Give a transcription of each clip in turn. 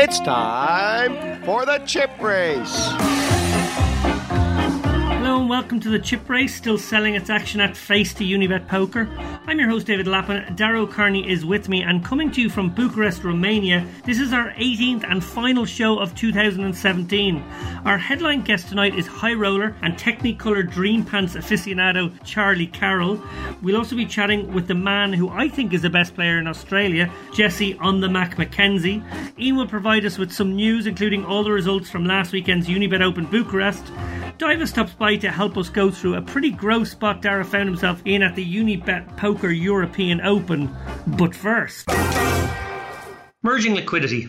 It's time for the chip race. Welcome to the Chip Race, still selling its action at face to Unibet Poker. I'm your host David Lappin. Dara O'Kearney is with me and coming to you from Bucharest, Romania. This is our 18th and final show of 2017. Our headline guest tonight is High Roller and Technicolor Dream Pants aficionado Charlie Carrel. We'll also be chatting with the man who I think is the best player in Australia, Jesse on the Mac McKenzie. Ian will provide us with some news, including all the results from last weekend's Unibet Open Bucharest. Daiva stops by to help us go through a pretty gross spot Dara found himself in at the Unibet Poker European Open. But first. Merging liquidity.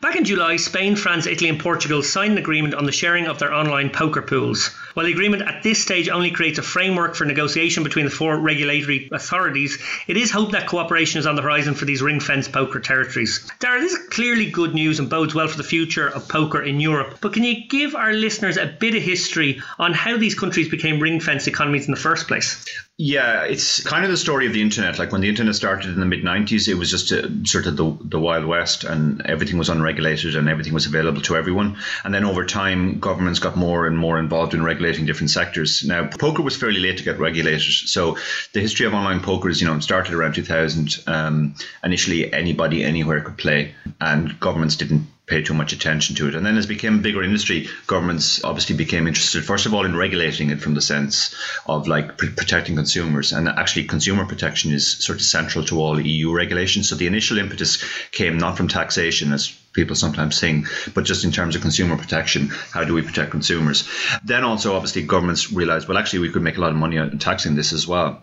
Back in July, Spain, France, Italy, and Portugal signed an agreement on the sharing of their online poker pools. While the agreement at this stage only creates a framework for negotiation between the four regulatory authorities, it is hoped that cooperation is on the horizon for these ring fenced poker territories. Dara, this is clearly good news and bodes well for the future of poker in Europe. But can you give our listeners a bit of history on how these countries became ring fenced economies in the first place? Yeah, it's kind of the story of the internet. Like when the internet started in the mid 90s, it was just a, sort of the, the Wild West and everything was unregulated and everything was available to everyone. And then over time, governments got more and more involved in regulating different sectors. Now, poker was fairly late to get regulated. So the history of online poker is, you know, started around 2000. Um, initially, anybody anywhere could play, and governments didn't pay too much attention to it. And then as it became a bigger industry, governments obviously became interested, first of all, in regulating it from the sense of like pr- protecting consumers. And actually, consumer protection is sort of central to all EU regulations. So the initial impetus came not from taxation, as people sometimes think, but just in terms of consumer protection. How do we protect consumers? Then also, obviously, governments realized, well, actually, we could make a lot of money on taxing this as well.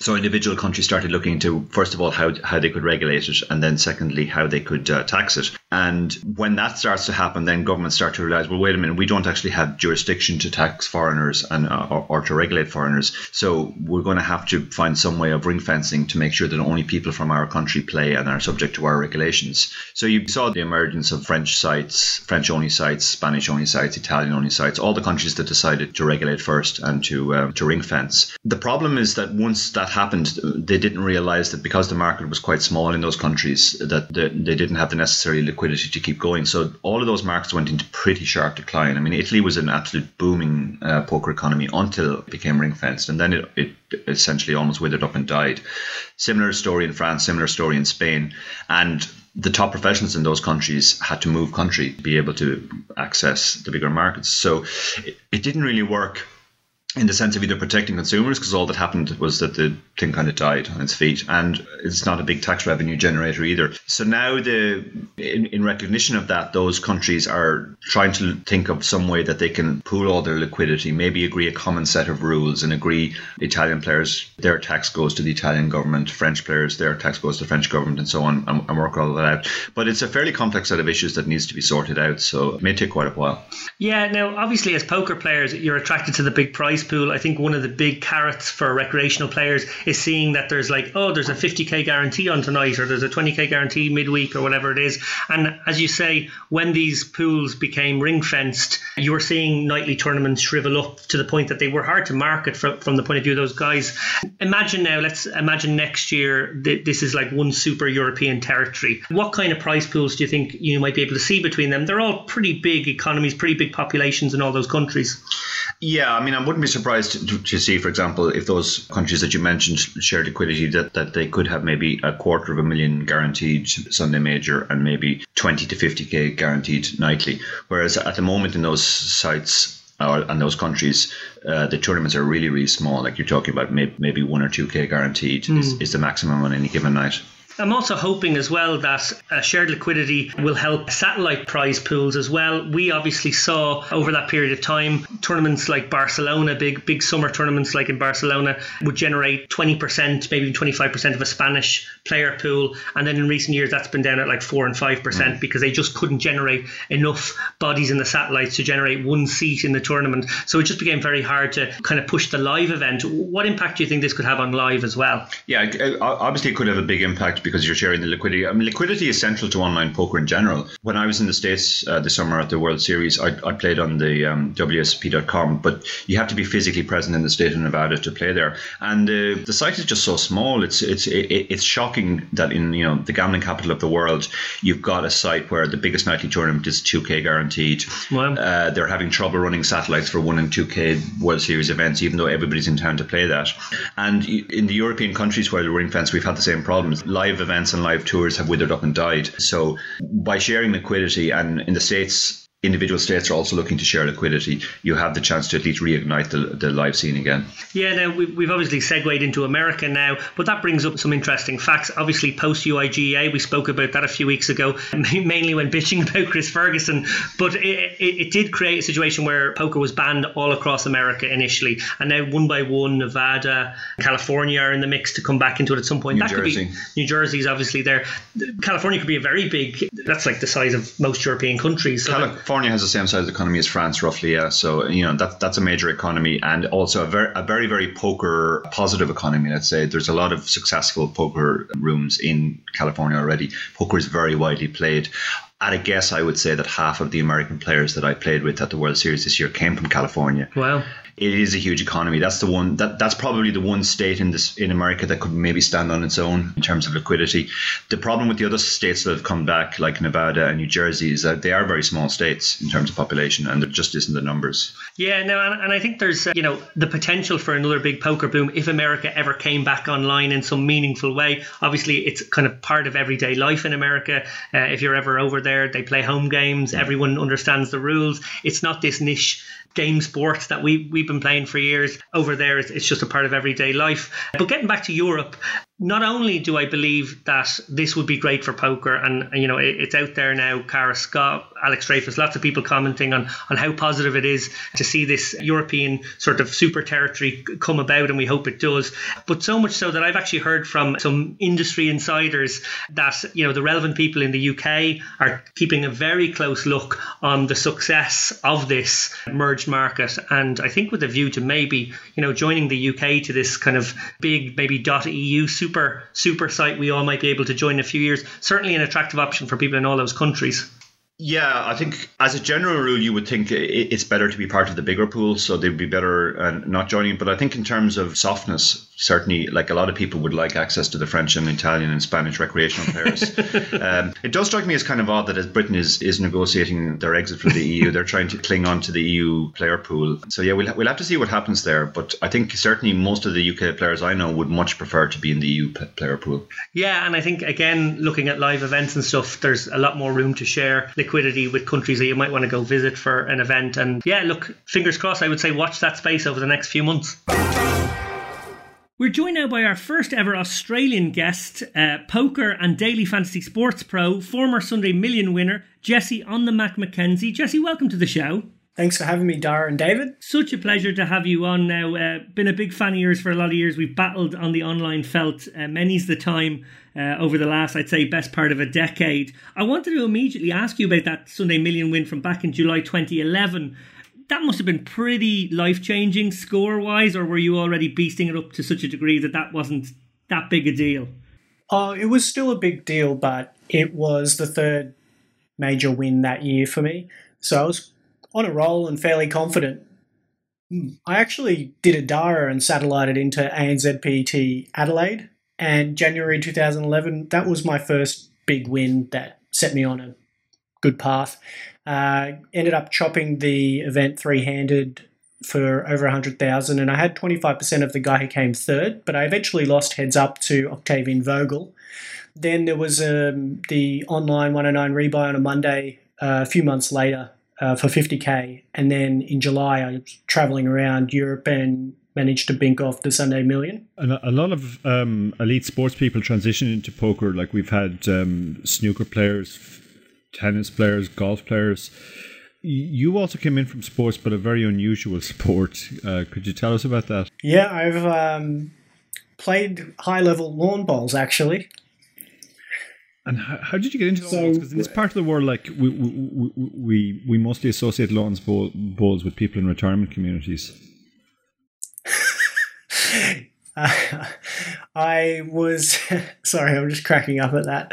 So individual countries started looking into first of all how how they could regulate it, and then secondly how they could uh, tax it. And when that starts to happen, then governments start to realize, well, wait a minute, we don't actually have jurisdiction to tax foreigners and uh, or, or, to regulate foreigners. So we're going to have to find some way of ring fencing to make sure that only people from our country play and are subject to our regulations. So you saw the emergence of French sites, French only sites, Spanish only sites, Italian only sites, all the countries that decided to regulate first and to uh, to ring fence. The problem is that once that happened, they didn't realize that because the market was quite small in those countries, that they, they didn't have the necessary liquidity to keep going. So all of those markets went into pretty sharp decline. I mean, Italy was an absolute booming uh, poker economy until it became ring fenced, and then it, it essentially almost withered up and died. Similar story in France, similar story in Spain, and the top professionals in those countries had to move country to be able to access the bigger markets. So it, it didn't really work in the sense of either protecting consumers, because all that happened was that the thing kind of died on its feet, and it's not a big tax revenue generator either. So now, the in, in recognition of that, those countries are trying to think of some way that they can pool all their liquidity, maybe agree a common set of rules, and agree Italian players their tax goes to the Italian government, French players their tax goes to the French government, and so on, and, and work all that out. But it's a fairly complex set of issues that needs to be sorted out, so it may take quite a while. Yeah. Now, obviously, as poker players, you're attracted to the big prize pool. I think one of the big carrots for recreational players is seeing that there's like, oh, there's a 50k guarantee on tonight, or there's a 20k guarantee midweek, or whatever it is. And as you say, when these pools became ring fenced, you were seeing nightly tournaments shrivel up to the point that they were hard to market from, from the point of view of those guys. Imagine now, let's imagine next year th- this is like one super European territory. What kind of prize pools do you think you might be able to see between them? They're all pretty big economies, pretty big populations in all those countries. Yeah, I mean, I wouldn't be surprised to, to, see, for example, if those countries that you mentioned shared liquidity, that, that they could have maybe a quarter of a million guaranteed Sunday major and maybe 20 to 50k guaranteed nightly. Whereas at the moment in those sites, uh, and those countries, uh, the tournaments are really, really small. Like you're talking about maybe, maybe one or two k guaranteed mm. is, is the maximum on any given night. I'm also hoping as well that uh, shared liquidity will help satellite prize pools as well. We obviously saw over that period of time tournaments like Barcelona, big big summer tournaments like in Barcelona, would generate 20%, maybe 25% of a Spanish player pool, and then in recent years that's been down at like four and five percent mm. because they just couldn't generate enough bodies in the satellites to generate one seat in the tournament. So it just became very hard to kind of push the live event. What impact do you think this could have on live as well? Yeah, obviously it could have a big impact because you're sharing the liquidity. I mean, liquidity is central to online poker in general. When I was in the States uh, this summer at the World Series, I, I played on the um, WSOP.com, but you have to be physically present in the state of Nevada to play there. And uh, the site is just so small. It's it's it, it's shocking that in you know the gambling capital of the world, you've got a site where the biggest nightly tournament is 2K guaranteed. Wow. Uh, they're having trouble running satellites for one and 2K World Series events, even though everybody's in town to play that. And in the European countries where the ring fence, we've had the same problems. Live events and live tours have withered up and died. So by sharing liquidity, and in the States, individual states are also looking to share liquidity, you have the chance to at least reignite the, the live scene again. Yeah, now we've we've obviously segued into America now, but that brings up some interesting facts. Obviously, post UIGEA, we spoke about that a few weeks ago, mainly when bitching about Chris Ferguson, but it, it, it, did create a situation where poker was banned all across America initially, and now one by one, Nevada, California are in the mix to come back into it at some point. New that Jersey. could be New Jersey's obviously there. California could be a very big. That's like the size of most European countries. So California has the same size economy as France, roughly. Yeah, so you know that that's a major economy, and also a very a very very poker positive economy. Let's say there's a lot of successful poker rooms in California already. Poker is very widely played. At a guess, I would say that half of the American players that I played with at the World Series this year came from California. wow. It is a huge economy. That's the one that that's probably the one state in this in America that could maybe stand on its own in terms of liquidity. The problem with the other states that have come back, like Nevada and New Jersey, is that they are very small states in terms of population, and there just isn't the numbers. Yeah, no, and, and I think there's uh, you know the potential for another big poker boom if America ever came back online in some meaningful way. Obviously, it's kind of part of everyday life in America. Uh, if you're ever over there, they play home games. Everyone understands the rules. It's not this niche game sport that we we've been playing for years. Over there, it's, it's just a part of everyday life. But getting back to Europe, not only do I believe that this would be great for poker, and, you know it, it's out there now. Cara Scott, Alex Dreyfus, lots of people commenting on on how positive it is to see this European sort of super territory come about, and we hope it does. But so much so that I've actually heard from some industry insiders that you know the relevant people in the UK are keeping a very close look on the success of this merged market, and I think with a view to maybe you know joining the UK to this kind of big maybe dot .eu super super super site we all might be able to join in a few years. Certainly an attractive option for people in all those countries. Yeah, I think as a general rule, you would think it's better to be part of the bigger pool, so they'd be better uh, not joining. But I think in terms of softness, certainly, like a lot of people would like access to the French and Italian and Spanish recreational players. um, it does strike me as kind of odd that as Britain is, is negotiating their exit from the EU, they're trying to cling on to the EU player pool. So yeah, we'll we'll have to see what happens there. But I think certainly most of the UK players I know would much prefer to be in the EU player pool. Yeah, and I think again, looking at live events and stuff, there's a lot more room to share liquidity with countries that you might want to go visit for an event. And yeah, look, fingers crossed, I would say watch that space over the next few months. We're joined now by our first ever Australian guest, uh, poker and daily fantasy sports pro, former Sunday Million winner, Jesse on the Mac McKenzie. Jesse, welcome to the show. Thanks for having me, Dara and David. Such a pleasure to have you on now. Uh, been a big fan of yours for a lot of years. We've battled on the online felt uh, many's the time uh, over the last, I'd say, best part of a decade. I wanted to immediately ask you about that Sunday Million win from back in July 2011. That must have been pretty life changing score wise, or were you already beasting it up to such a degree that that wasn't that big a deal? Oh, it was still a big deal, but it was the third major win that year for me. So I was on a roll and fairly confident. I actually did a Dara and satellited into ANZPT Adelaide, and January 2011, that was my first big win that set me on a good path. Uh, ended up chopping the event three handed for over 100,000, and I had 25% of the guy who came third, but I eventually lost heads up to Octavian Vogel. Then there was um, the online 109 rebuy on a Monday uh, a few months later uh, for 50k, and then in July I was traveling around Europe and managed to bink off the Sunday Million. And a lot of um, elite sports people transition into poker. Like we've had um, snooker players, tennis players, golf players. You also came in from sports, but a very unusual sport. Uh, could you tell us about that? Yeah, I've um, played high level lawn bowls actually. And how, how, did you get into So- lawns? Because in this part of the world, like we we, we, we mostly associate lawns bowl, bowls with people in retirement communities. Uh, I was sorry, I'm just cracking up at that.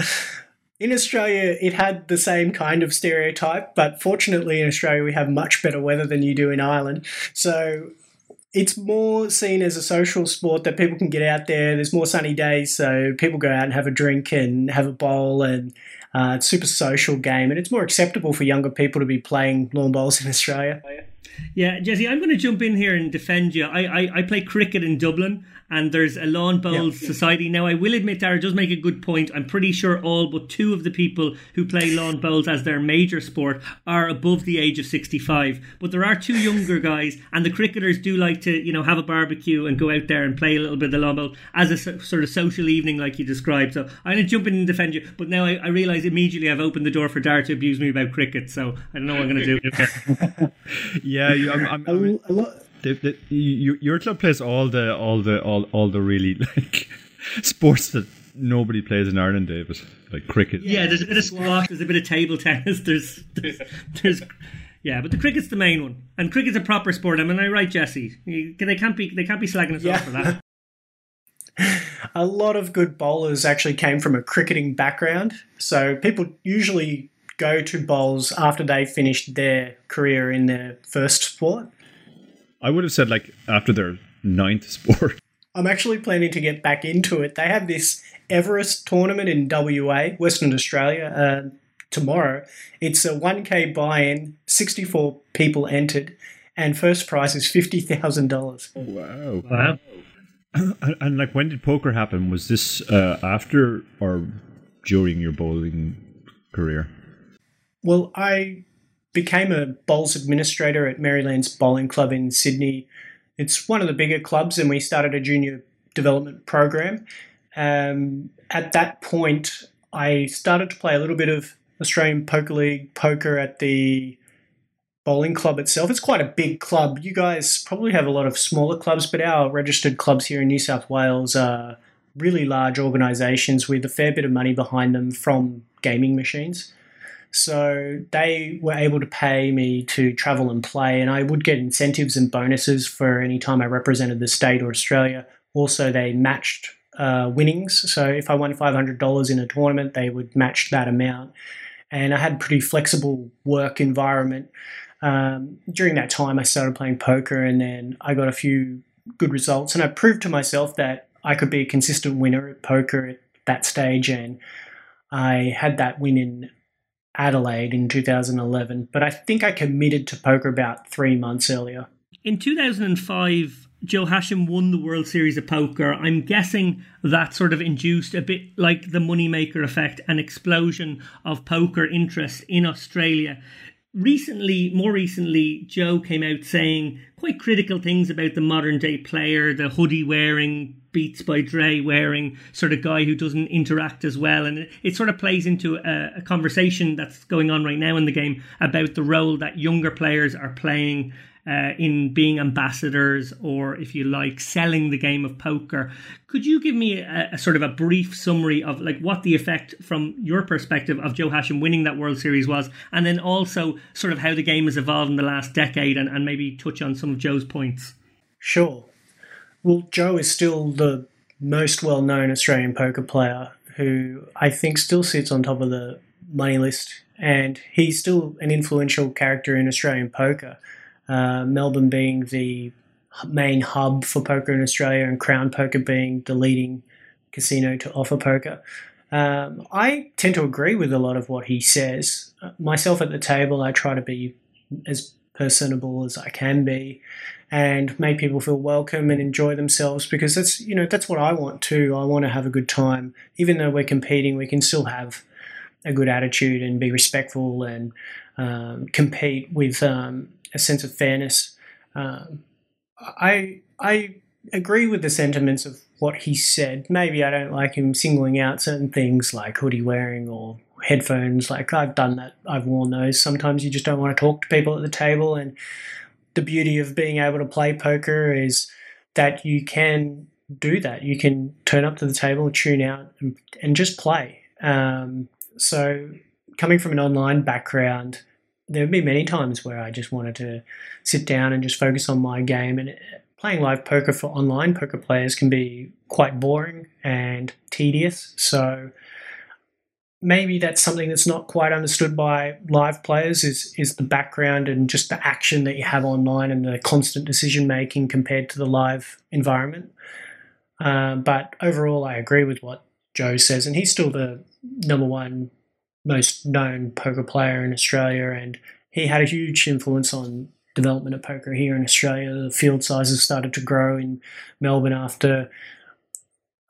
In Australia, it had the same kind of stereotype, but fortunately, in Australia, we have much better weather than you do in Ireland. So it's more seen as a social sport that people can get out there. There's more sunny days, so people go out and have a drink and have a bowl, and uh, it's super social game, and it's more acceptable for younger people to be playing lawn bowls in Australia. Yeah, Jesse, I'm going to jump in here and defend you. I, I, I play cricket in Dublin, and there's a lawn bowls yeah. society. Now, I will admit, Dara does make a good point. I'm pretty sure all but two of the people who play lawn bowls as their major sport are above the age of 65. But there are two younger guys, and the cricketers do like to, you know, have a barbecue and go out there and play a little bit of the lawn bowl as a sort of social evening, like you described. So I'm going to jump in and defend you. But now I, I realise immediately I've opened the door for Dara to abuse me about cricket. So I don't know what I'm going to do. yeah, I'm, I'm, I'm, I'm the, the, you, your club plays all the all the all, all the really like sports that nobody plays in Ireland, David, like cricket. Yeah, there's a bit of squash, there's a bit of table tennis, there's there's, there's yeah, but the cricket's the main one, and cricket's a proper sport. I mean, I right, Jesse. They can't be they can't be slagging us yeah. off for that. a lot of good bowlers actually came from a cricketing background, so people usually go to bowls after they finished their career in their first sport. I would have said like after their ninth sport. I'm actually planning to get back into it. They have this Everest tournament in WA, Western Australia, uh, tomorrow. It's a 1K buy in, 64 people entered, and first prize is $50,000. Wow. Wow. And, and, like, when did poker happen? Was this uh, after or during your bowling career? Well, I became a bowls administrator at Merrylands Bowling Club in Sydney. It's one of the bigger clubs, and we started a junior development program. Um, at that point, I started to play a little bit of Australian Poker League poker at the bowling club itself. It's quite a big club. You guys probably have a lot of smaller clubs, but our registered clubs here in New South Wales are really large organisations with a fair bit of money behind them from gaming machines. So they were able to pay me to travel and play, and I would get incentives and bonuses for any time I represented the state or Australia. Also, they matched uh, winnings. So if I won $500 in a tournament, they would match that amount. And I had pretty flexible work environment. Um, during that time, I started playing poker, and then I got a few good results. And I proved to myself that I could be a consistent winner at poker at that stage. And I had that win in Adelaide in 2011, but I think I committed to poker about three months earlier. In 2005, Joe Hachem won the World Series of Poker. I'm guessing that sort of induced a bit like the moneymaker effect, an explosion of poker interest in Australia recently, more recently, Joe came out saying quite critical things about the modern day player, the hoodie wearing, Beats by Dre wearing sort of guy who doesn't interact as well. And it, it sort of plays into a, a, conversation that's going on right now in the game about the role that younger players are playing uh, in being ambassadors or, if you like, selling the game of poker. Could you give me a, a, sort of a brief summary of like what the effect from your perspective of Joe Hachem winning that World Series was, and then also sort of how the game has evolved in the last decade, and, and maybe touch on some of Joe's points? Sure. Well, Joe is still the most well known Australian poker player who I think still sits on top of the money list, and he's still an influential character in Australian poker uh, Melbourne being the main hub for poker in Australia, and Crown Poker being the leading casino to offer poker. Um, I tend to agree with a lot of what he says. Myself at the table, I try to be as personable as I can be and make people feel welcome and enjoy themselves because that's you know that's what I want too. I want to have a good time. Even though we're competing, we can still have a good attitude and be respectful and um, compete with um, a sense of fairness. Um, I I agree with the sentiments of what he said. Maybe I don't like him singling out certain things like hoodie wearing or headphones. Like I've done that. I've worn those. Sometimes you just don't want to talk to people at the table. And the beauty of being able to play poker is that you can do that. You can turn up to the table, tune out, and, and just play. Um, so coming from an online background, there have been many times where I just wanted to sit down and just focus on my game, and playing live poker for online poker players can be quite boring and tedious. So maybe that's something that's not quite understood by live players is is the background and just the action that you have online and the constant decision making compared to the live environment. Uh, but overall, I agree with what Joe says, and he's still the number one most known poker player in Australia, and he had a huge influence on development of poker here in Australia. The field sizes started to grow in Melbourne after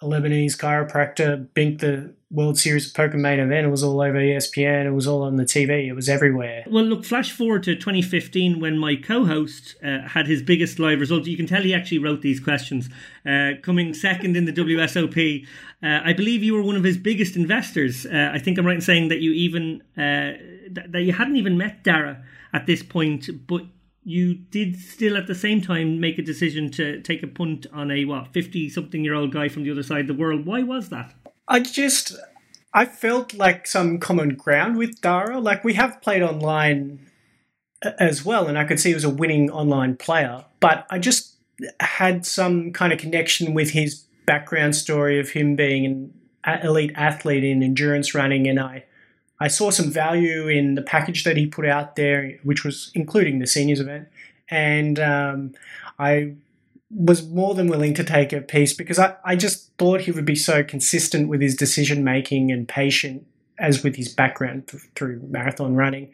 a Lebanese chiropractor binked the World Series of Poker main event. It was all over ESPN. It was all on the TV. It was everywhere. Well, look, flash forward to 2015 when my co-host uh, had his biggest live result. You can tell he actually wrote these questions. Uh, coming second in the WSOP, uh, I believe you were one of his biggest investors. Uh, I think I'm right in saying that you even uh, th- that you hadn't even met Dara at this point, but you did still at the same time make a decision to take a punt on a what 50 something year old guy from the other side of the world why was that I just I felt like some common ground with Dara. Like we have played online as well, and I could see he was a winning online player. But I just had some kind of connection with his background story of him being an elite athlete in endurance running, and I I saw some value in the package that he put out there, which was including the seniors event, and um, I was more than willing to take a piece because I, I just thought he would be so consistent with his decision making and patient as with his background th- through marathon running.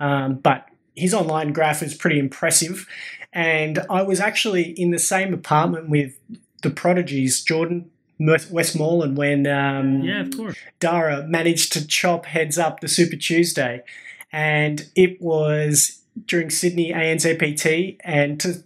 Um, but his online graph is pretty impressive. And I was actually in the same apartment with the prodigies, Jordan Westmorland, when um, yeah, of course. Dara managed to chop heads up the Super Tuesday. And it was during Sydney ANZPT. And to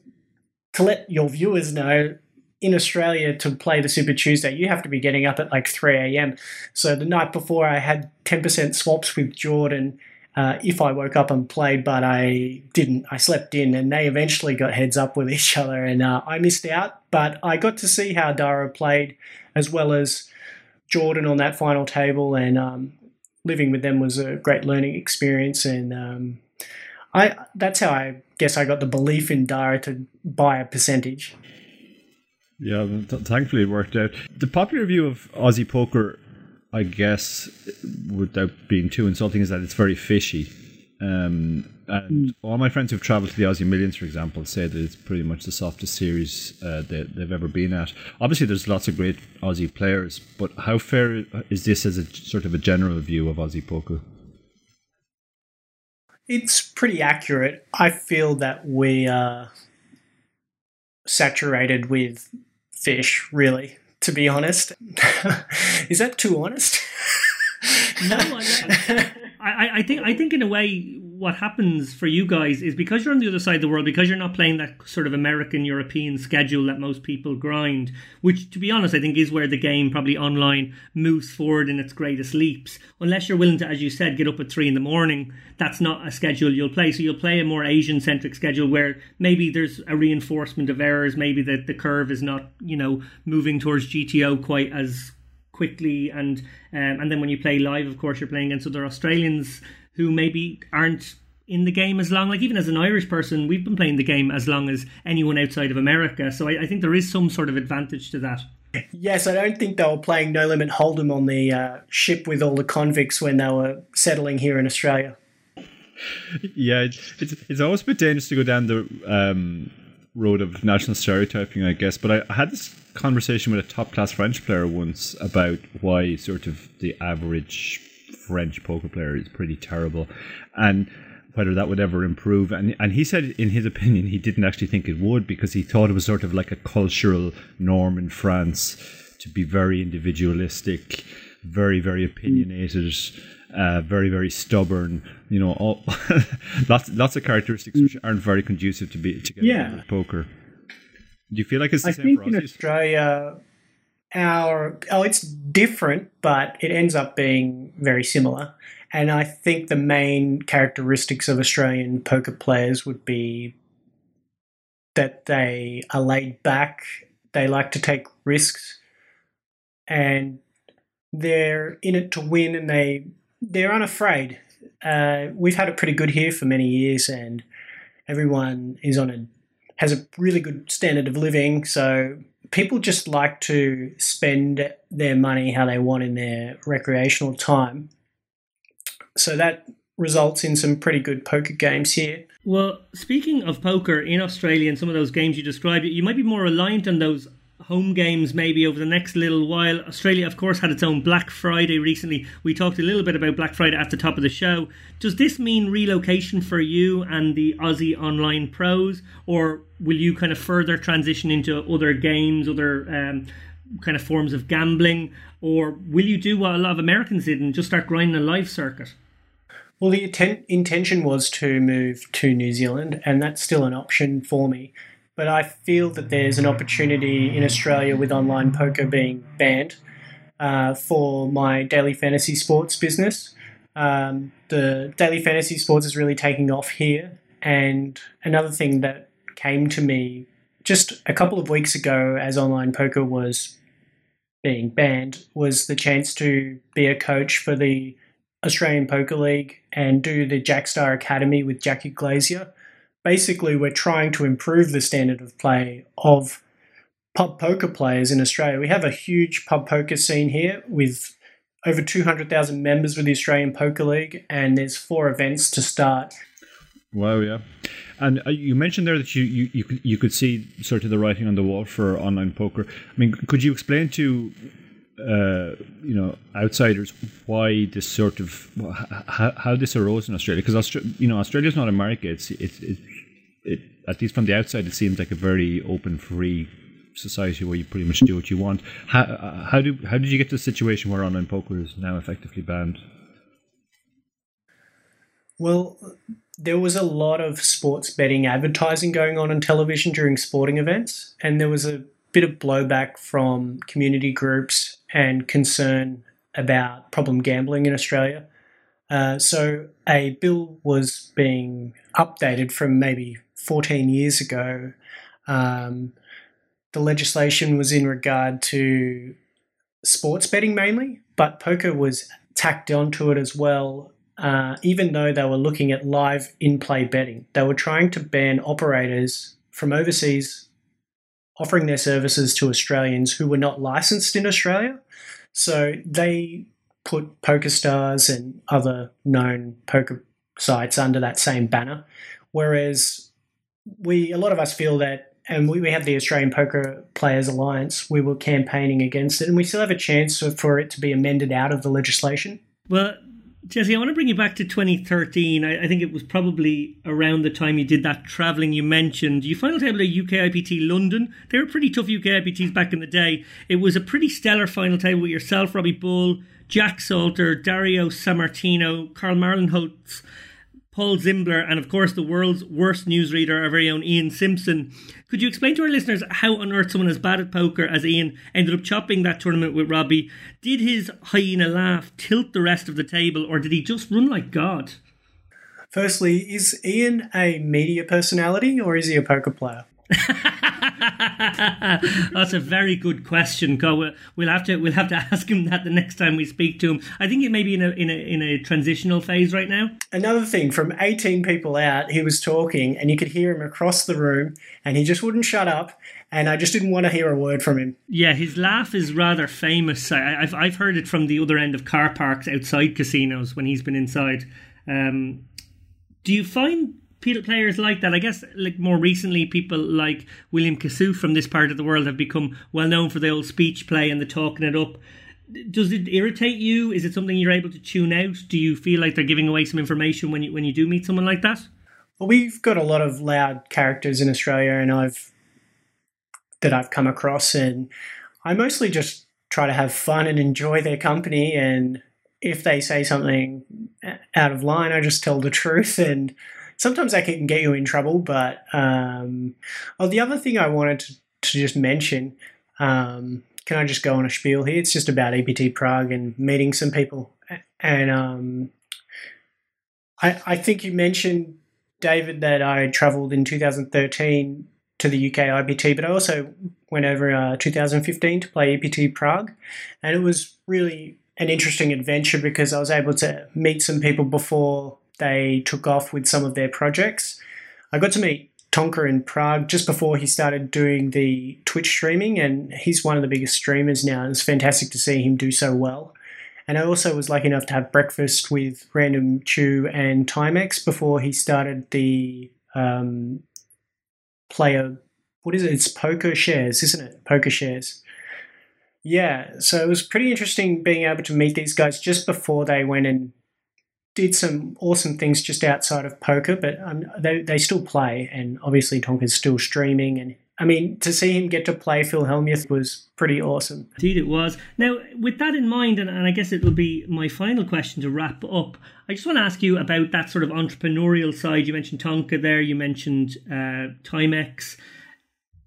to let your viewers know, in Australia to play the Super Tuesday, you have to be getting up at like 3 a.m. So the night before, I had 10% swaps with Jordan uh, if I woke up and played, but I didn't. I slept in, and they eventually got heads up with each other, and uh, I missed out. But I got to see how Dara played, as well as Jordan on that final table, and um, living with them was a great learning experience. And um, I that's how I guess I got the belief in Dara to buy a percentage. Yeah, th- thankfully it worked out. The popular view of Aussie poker, I guess, without being too insulting, is that it's very fishy. Um, and all my friends who've travelled to the Aussie Millions, for example, say that it's pretty much the softest series uh, they, they've ever been at. Obviously, there's lots of great Aussie players, but how fair is this as a sort of a general view of Aussie poker? It's pretty accurate. I feel that we are saturated with fish, really, to be honest. Is that too honest? no, I, I, I think I think in a way what happens for you guys is because you're on the other side of the world, because you're not playing that sort of American European schedule that most people grind, which to be honest, I think is where the game probably online moves forward in its greatest leaps. Unless you're willing to, as you said, get up at three in the morning, that's not a schedule you'll play. So you'll play a more Asian centric schedule where maybe there's a reinforcement of errors, maybe that the curve is not, you know, moving towards GTO quite as quickly and um, and then when you play live of course you're playing against other Australians who maybe aren't in the game as long. Like even as an Irish person, we've been playing the game as long as anyone outside of America. So I, I think there is some sort of advantage to that. Yes, I don't think they were playing No Limit Hold'em on the uh, ship with all the convicts when they were settling here in Australia. Yeah, it's it's always a bit dangerous to go down the um, road of national stereotyping, I guess. But I, I had this conversation with a top class French player once about why sort of the average French poker player is pretty terrible, and whether that would ever improve. And and he said, in his opinion, he didn't actually think it would because he thought it was sort of like a cultural norm in France to be very individualistic, very very opinionated. Uh, very very stubborn you know all lots lots of characteristics which aren't very conducive to be to get yeah. poker. Do you feel like it's the I same think for in Australia our oh it's different but it ends up being very similar. And i think the main characteristics of australian poker players would be that they are laid back they like to take risks and they're in it to win and they they're unafraid uh, we've had it pretty good here for many years and everyone is on a has a really good standard of living. So people just like to spend their money how they want in their recreational time. So that results in some pretty good poker games here. Well, speaking of poker in Australia and some of those games you described, you might be more reliant on those home games maybe over the next little while. Australia, of course, had its own Black Friday recently. We talked a little bit about Black Friday at the top of the show. Does this mean relocation for you and the Aussie online pros, or will you kind of further transition into other games, other um, kind of forms of gambling, or will you do what a lot of Americans did and just start grinding a live circuit? Well, the inten- intention was to move to New Zealand, and that's still an option for me but I feel that there's an opportunity in Australia with online poker being banned uh, for my daily fantasy sports business. Um, the daily fantasy sports is really taking off here. And another thing that came to me just a couple of weeks ago as online poker was being banned was the chance to be a coach for the Australian Poker League and do the Jackstar Academy with Jackie Glazier basically we're trying to improve the standard of play of pub poker players in Australia. We have a huge pub poker scene here with over 200,000 members with the Australian Poker League, and there's four events to start. Wow, yeah. And uh, you mentioned there that you, you, you, could, you could see sort of the writing on the wall for online poker. I mean, could you explain to uh, you know outsiders why this sort of how, how this arose in Australia because Austra- you know Australia's not America it's it's it, it, at least from the outside it seems like a very open free society where you pretty much do what you want how how do how did you get to the situation where online poker is now effectively banned well there was a lot of sports betting advertising going on on television during sporting events and there was a bit of blowback from community groups and concern about problem gambling in Australia. Uh, so a bill was being updated from maybe 14 years ago. Um, the legislation was in regard to sports betting mainly, but poker was tacked onto it as well. Uh, even though they were looking at live in play betting, they were trying to ban operators from overseas offering their services to Australians who were not licensed in Australia. So they put PokerStars and other known poker sites under that same banner. Whereas we, a lot of us feel that, and we, we have the Australian Poker Players Alliance, we were campaigning against it, and we still have a chance for it to be amended out of the legislation. Well, Jesse, I want to bring you back to 2013. I, I, think it was probably around the time you did that travelling you mentioned. You final table at UK IPT London. They were pretty tough UKIPTs back in the day. It was a pretty stellar final table with yourself, Robbie Bull, Jack Salter, Dario Sammartino, Carl Marlin-Holtz, Paul Zimbler, and of course the world's worst newsreader, our very own Ian Simpson. Could you explain to our listeners how on earth someone as bad at poker as Ian ended up chopping that tournament with Robbie? Did his hyena laugh tilt the rest of the table, or did he just run like God? Firstly, is Ian a media personality or is he a poker player? That's a very good question. We'll, we'll have to we'll have to ask him that the next time we speak to him. I think he may be in a in a in a transitional phase right now. Another thing, from eighteen people out, he was talking, and you could hear him across the room, and he just wouldn't shut up. And I just didn't want to hear a word from him. Yeah, his laugh is rather famous. I, have I've heard it from the other end of car parks outside casinos when he's been inside. Um, do you find players like that. I guess like more recently, people like William Kassouf from this part of the world have become well known for the old speech play and the talking it up. Does it irritate you? Is it something you're able to tune out? Do you feel like they're giving away some information when you when you do meet someone like that? Well, we've got a lot of loud characters in Australia, and I've that I've come across, and I mostly just try to have fun and enjoy their company. And if they say something out of line, I just tell the truth and sometimes that can get you in trouble. But um, oh, the other thing I wanted to, to just mention, um, can I just go on a spiel here? It's just about EPT Prague and meeting some people. And um, I, I think you mentioned, David, that I travelled in 2013 to the UK IPT, but I also went over uh, 2015 to play EPT Prague, and it was really an interesting adventure because I was able to meet some people before they took off with some of their projects. I got to meet Tonka in Prague just before he started doing the Twitch streaming, and he's one of the biggest streamers now. It's fantastic to see him do so well. And I also was lucky enough to have breakfast with Random Chew and Timex before he started the um, player. What is it? It's Poker Shares, isn't it? Poker Shares. Yeah, so it was pretty interesting being able to meet these guys just before they went and did some awesome things just outside of poker, but um, they, they still play, and obviously Tonka's still streaming. And I mean, to see him get to play Phil Hellmuth was pretty awesome. Indeed, it was. Now, with that in mind, and, and I guess it will be my final question to wrap up, I just want to ask you about that sort of entrepreneurial side. You mentioned Tonka there, you mentioned uh, Timex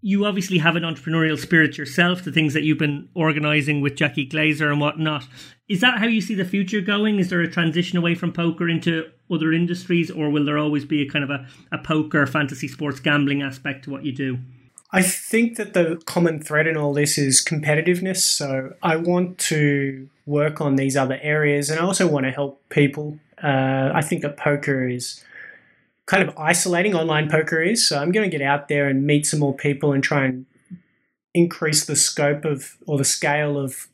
you obviously have an entrepreneurial spirit yourself, the things that you've been organizing with Jackie Glazier and whatnot. Is that how you see the future going? Is there a transition away from poker into other industries, or will there always be a kind of a, a poker, fantasy sports gambling aspect to what you do? I think that the common thread in all this is competitiveness. So I want to work on these other areas and I also want to help people. Uh, I think that poker is kind of isolating online poker is. So I'm going to get out there and meet some more people and try and increase the scope of or the scale of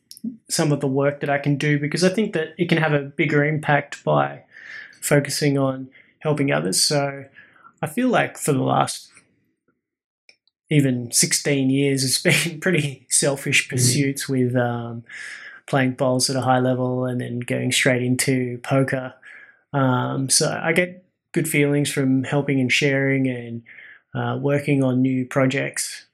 some of the work that I can do because I think that it can have a bigger impact by focusing on helping others. So I feel like for the last even 16 years, it's been pretty selfish mm-hmm. pursuits with um, playing bowls at a high level and then going straight into poker. Um, so I get good feelings from helping and sharing and uh, working on new projects.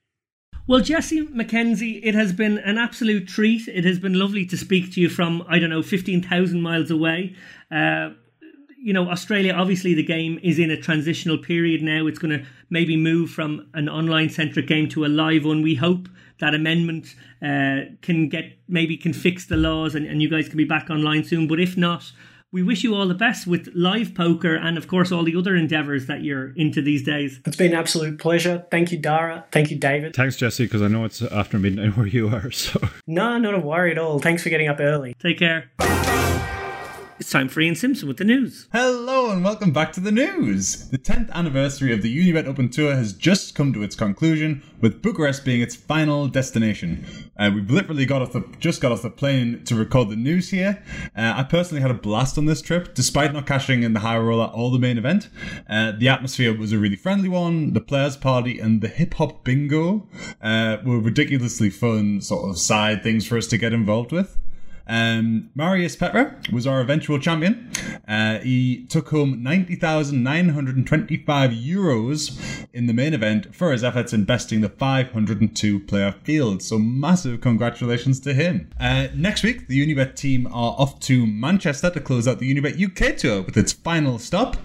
Well, Jesse McKenzie, it has been an absolute treat. It has been lovely to speak to you from, I don't know, 15,000 miles away. Uh, you know, Australia, obviously, the game is in a transitional period now. It's going to maybe move from an online centric game to a live one. We hope that amendment uh, can get maybe can fix the laws and, and you guys can be back online soon. But if not, we wish you all the best with live poker and, of course, all the other endeavors that you're into these days. It's been an absolute pleasure. Thank you, Dara. Thank you, David. Thanks, Jesse, because I know it's after midnight where you are. So no, not a worry at all. Thanks for getting up early. Take care. It's time for Ian Simpson with the news. Hello and welcome back to the news. The 10th anniversary of the Unibet Open Tour has just come to its conclusion, with Bucharest being its final destination. Uh, we've literally got off the just got off the plane to record the news here. Uh, I personally had a blast on this trip, despite not cashing in the high roller or the main event. Uh, the atmosphere was a really friendly one. The players' party and the hip hop bingo uh, were ridiculously fun sort of side things for us to get involved with. Um, Marius Petra was our eventual champion. Uh, he took home 90,925 euros in the main event for his efforts in besting the 502 player field. So massive congratulations to him. Uh, next week, the Unibet team are off to Manchester to close out the Unibet UK tour with its final stop.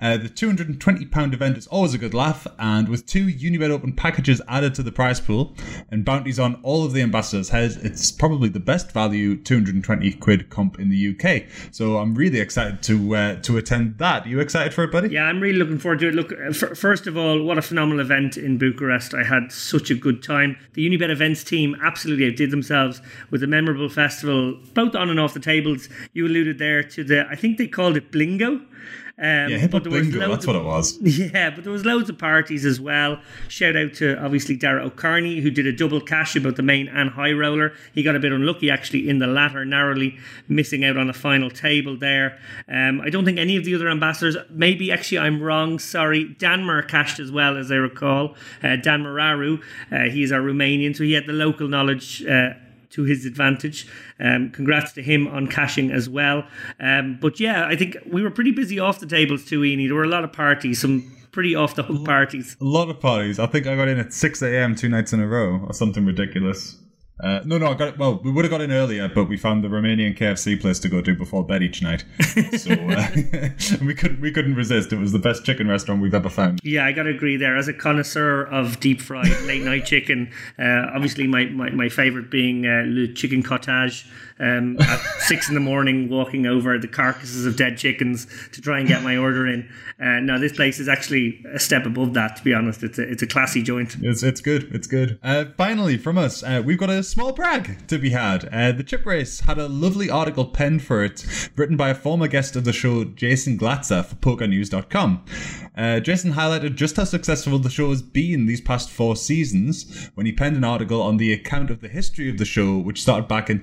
Uh, the £220 event is always a good laugh, and with two Unibet Open packages added to the prize pool and bounties on all of the ambassadors' heads, it's probably the best value 200 120 quid comp in the UK. So I'm really excited to uh, to attend that. Are you excited for it, buddy? Yeah, I'm really looking forward to it. Look, uh, f- first of all, what a phenomenal event in Bucharest. I had such a good time. The Unibet events team absolutely outdid themselves with a memorable festival, both on and off the tables. You alluded there to the, I think they called it Blingo. Um, yeah, hip hop bingo. That's of, what it was. Yeah, but there was loads of parties as well. Shout out to obviously Dara O'Kearney who did a double cash about the main and high roller. He got a bit unlucky actually in the latter, narrowly missing out on a final table there. Um, I don't think any of the other ambassadors. Maybe actually I'm wrong. Sorry, Danmar cashed as well as I recall. Uh, Dan Murariu, uh, he is our Romanian, so he had the local knowledge. Uh, to his advantage. Um, congrats to him on cashing as well. Um, but yeah, I think we were pretty busy off the tables too, Eni. There were a lot of parties, some pretty off the hook parties. A lot of parties. I think I got in at 6 a.m. two nights in a row or something ridiculous. Uh, no, no, I got it. Well, we would have got in earlier, but we found the Romanian KFC place to go to before bed each night. So uh, we couldn't we couldn't resist. It was the best chicken restaurant we've ever found. Yeah, I got to agree there. As a connoisseur of deep fried late night chicken, uh, obviously my, my, my favorite being uh, le chicken cottage um, at six in the morning, walking over the carcasses of dead chickens to try and get my order in. Uh, no, this place is actually a step above that. To be honest, it's a, it's a classy joint. It's it's good. It's good. Uh, finally, from us, uh, we've got a small brag to be had. Uh, the Chip Race had a lovely article penned for it, written by a former guest of the show, Jason Glatzer, for PokerNews.com. Uh, Jason highlighted just how successful the show has been these past four seasons when he penned an article on the account of the history of the show, which started back in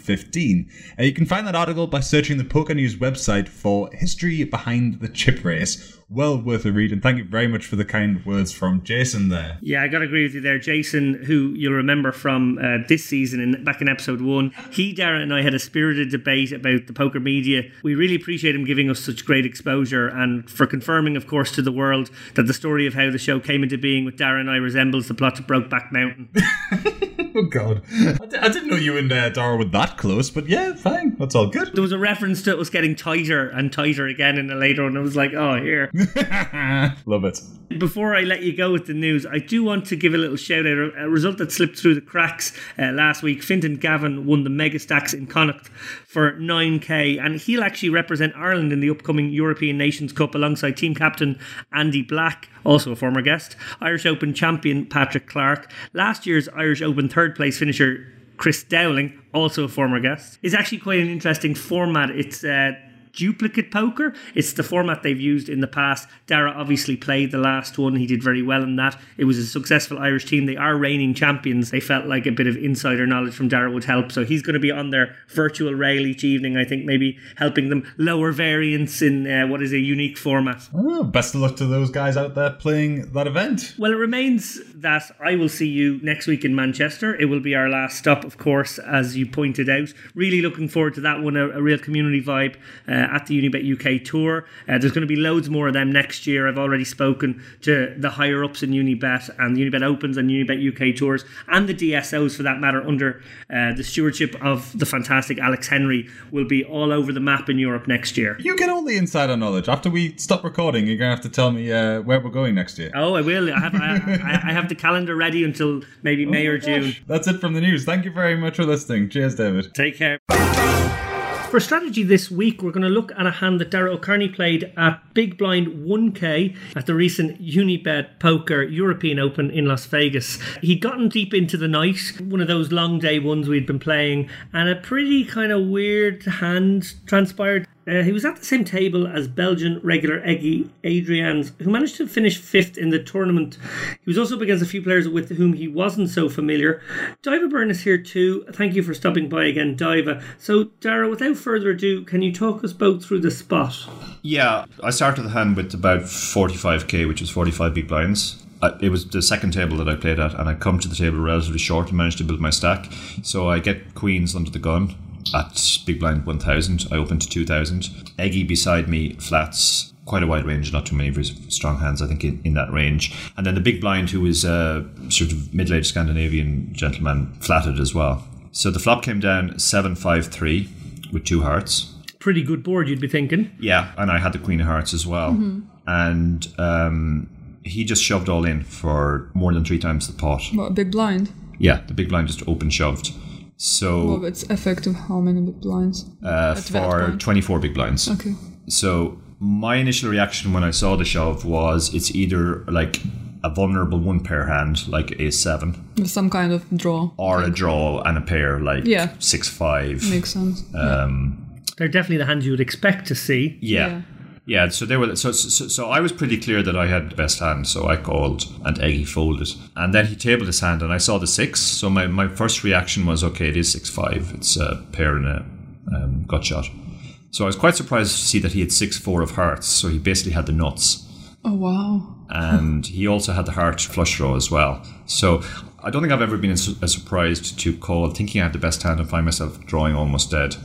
2015. Uh, you can find that article by searching the Poker News website for History Behind the Chip Race well worth a read. And thank you very much for the kind words from Jason there. Yeah, I got to agree with you there. Jason, who you'll remember from uh, this season and back in episode one, he, Darren, and I had a spirited debate about the poker media. We really appreciate him giving us such great exposure and for confirming, of course, to the world that the story of how the show came into being with Darren and I resembles the plot to Brokeback Mountain. oh, God. I d- I didn't know you and uh, Dara were that close, but yeah, fine. That's all good. There was a reference to it was getting tighter and tighter again in the later one. I was like, oh, here. Love it. Before I let you go with the news, I do want to give a little shout out. A result that slipped through the cracks uh, last week. Fintan Gavin won the Mega Stacks in Connacht for 9k, and he'll actually represent Ireland in the upcoming European Nations Cup alongside team captain Andy Black, also a former guest, Irish Open champion Patrick Clark, last year's Irish Open third place finisher Chris Dowling, also a former guest. It's actually quite an interesting format. It's uh, duplicate poker. It's the format they've used in the past. Dara obviously played the last one. He did very well in that. It was a successful Irish team. They are reigning champions. They felt like a bit of insider knowledge from Dara would help. So he's going to be on their virtual rail each evening, I think, maybe helping them lower variance in uh, what is a unique format. Oh, best of luck to those guys out there playing that event. Well, it remains that I will see you next week in Manchester. It will be our last stop, of course, as you pointed out. Really looking forward to that one, a, a real community vibe. Uh, at the Unibet UK Tour. Uh, there's going to be loads more of them next year. I've already spoken to the higher ups in Unibet and the Unibet Opens and Unibet UK Tours and the DSOs for that matter under uh, the stewardship of the fantastic Alex Henry will be all over the map in Europe next year. You get all the insider knowledge. After we stop recording, you're going to have to tell me uh, where we're going next year. Oh, I will. I have, I, I have the calendar ready until maybe oh May or June. That's it from the news. Thank you very much for listening. Cheers, David. Take care. For strategy this week, we're going to look at a hand that Dara O'Kearney played at Big Blind 1K at the recent Unibet Poker European Open in Las Vegas. He'd gotten deep into the night, one of those long day ones we'd been playing, and a pretty kind of weird hand transpired. Uh, he was at the same table as Belgian regular Eggy Adrians, who managed to finish fifth in the tournament. He was also up against a few players with whom he wasn't so familiar. Daiva Byrne is here too. Thank you for stopping by again, Daiva. So, Dara, without further ado, can you talk us both through the spot? Yeah, I started the hand with about 45k, which is 45 big blinds. It was the second table that I played at, and I come to the table relatively short and managed to build my stack. So I get queens under the gun at big blind 1000. I open to 2000. Eggy beside me flats quite a wide range, not too many very strong hands, I think, in, in that range. And then the big blind, who was a sort of middle aged Scandinavian gentleman, flatted as well. So the flop came down 753 with two hearts. Pretty good board, you'd be thinking. Yeah, and I had the queen of hearts as well. Mm-hmm. And um, he just shoved all in for more than three times the pot. What, a big blind? Yeah, the big blind just open shoved. So well, it's effective how many big blinds? Uh, for 24 big blinds. Okay. So my initial reaction when I saw the shove was it's either like a vulnerable one pair hand like a seven, with some kind of draw, or a draw and a pair like yeah. six five. Makes sense. Um, yeah. They're definitely the hands you would expect to see. yeah. yeah. Yeah, so they were so, so so I was pretty clear that I had the best hand, so I called and Eggy folded, and then he tabled his hand, and I saw the six. So my, my first reaction was, okay, it is six five. It's a pair and a um, gut shot. So I was quite surprised to see that he had six four of hearts. So he basically had the nuts. Oh wow! and he also had the heart flush draw as well. So I don't think I've ever been as, as surprised to call thinking I had the best hand and find myself drawing almost dead.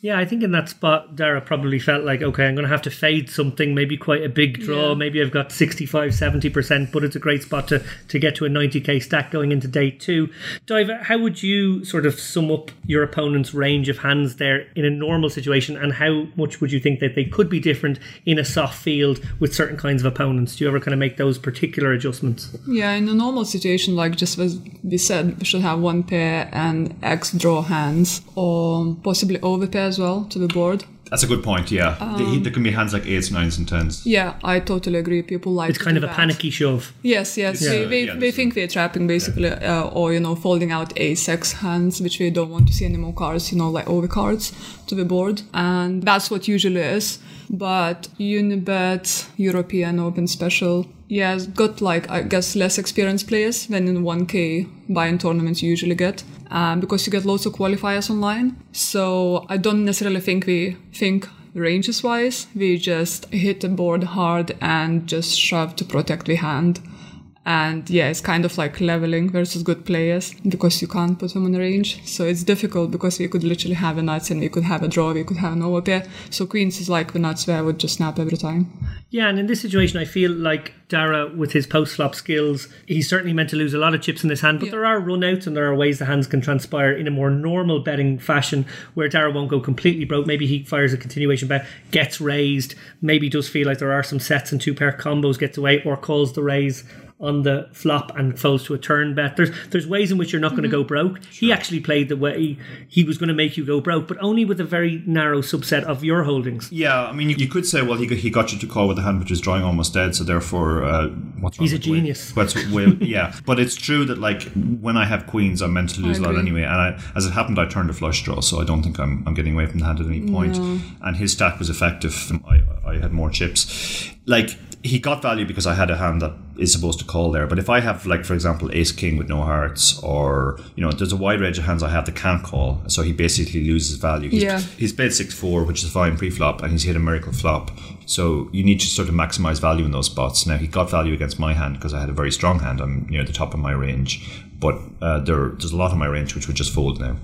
Yeah, I think in that spot, Dara probably felt like, okay, I'm going to have to fade something, maybe quite a big draw. Yeah. Maybe I've got 65, 70%, but it's a great spot to, to get to a 90k stack going into day two. Daiva, how would you sort of sum up your opponent's range of hands there in a normal situation, and how much would you think that they could be different in a soft field with certain kinds of opponents? Do you ever kind of make those particular adjustments? Yeah, in a normal situation, like just as we said, we should have one pair and X draw hands, or possibly overpair as well to the board. That's a good point. Yeah, Um, there can be hands like eights, nines, and tens. Yeah, I totally agree. People like It's to kind do of a that. panicky shove. Yes, yes. Yeah. They, they, Yeah, they think we're trapping basically, uh, or you know, folding out ace-x hands, which we don't want to see any more cards, you know, like overcards to the board, and that's what usually is. But Unibet, European Open Special, yeah, got like I guess less experienced players than in 1K buy-in tournaments you usually get, um, because you get lots of qualifiers online. So I don't necessarily think we think ranges wise, we just hit the board hard and just shove to protect the hand. And yeah, it's kind of like leveling versus good players because you can't put them on range. So it's difficult because we could literally have a nuts and we could have a draw, we could have an overpair. So queens is like the nuts where I would just snap every time. Yeah, and in this situation, I feel like Dara, with his post flop skills, he's certainly meant to lose a lot of chips in this hand. But Yeah. there are run outs and there are ways the hands can transpire in a more normal betting fashion where Dara won't go completely broke. Maybe he fires a continuation bet, gets raised, maybe does feel like there are some sets and two pair combos, gets away, or calls the raise on the flop and folds to a turn bet. There's there's ways in which you're not going to go broke. He actually played the way he was going to make you go broke, but only with a very narrow subset of your holdings. Yeah, I mean, you, you could say, well, he got, he got you to call with a hand which is drawing almost dead, so therefore, uh, what's wrong He's a with the way- genius. What's way, yeah, but it's true that like when I have queens, I'm meant to lose a lot anyway. And I, as it happened, I turned a flush draw, so I don't think I'm, I'm getting away from the hand at any point. And his stack was effective. I, I had more chips. Like he got value because I had a hand that is supposed to call there. But if I have, like for example, Ace King with no hearts, or you know, there's a wide range of hands I have that can't call, so he basically loses value. He's, Yeah. he's played six four, which is fine pre-flop, and he's hit a miracle flop. So you need to sort of maximize value in those spots. Now he got value against my hand because I had a very strong hand. I'm near the top of my range, but uh, there, there's a lot of my range which would just fold now.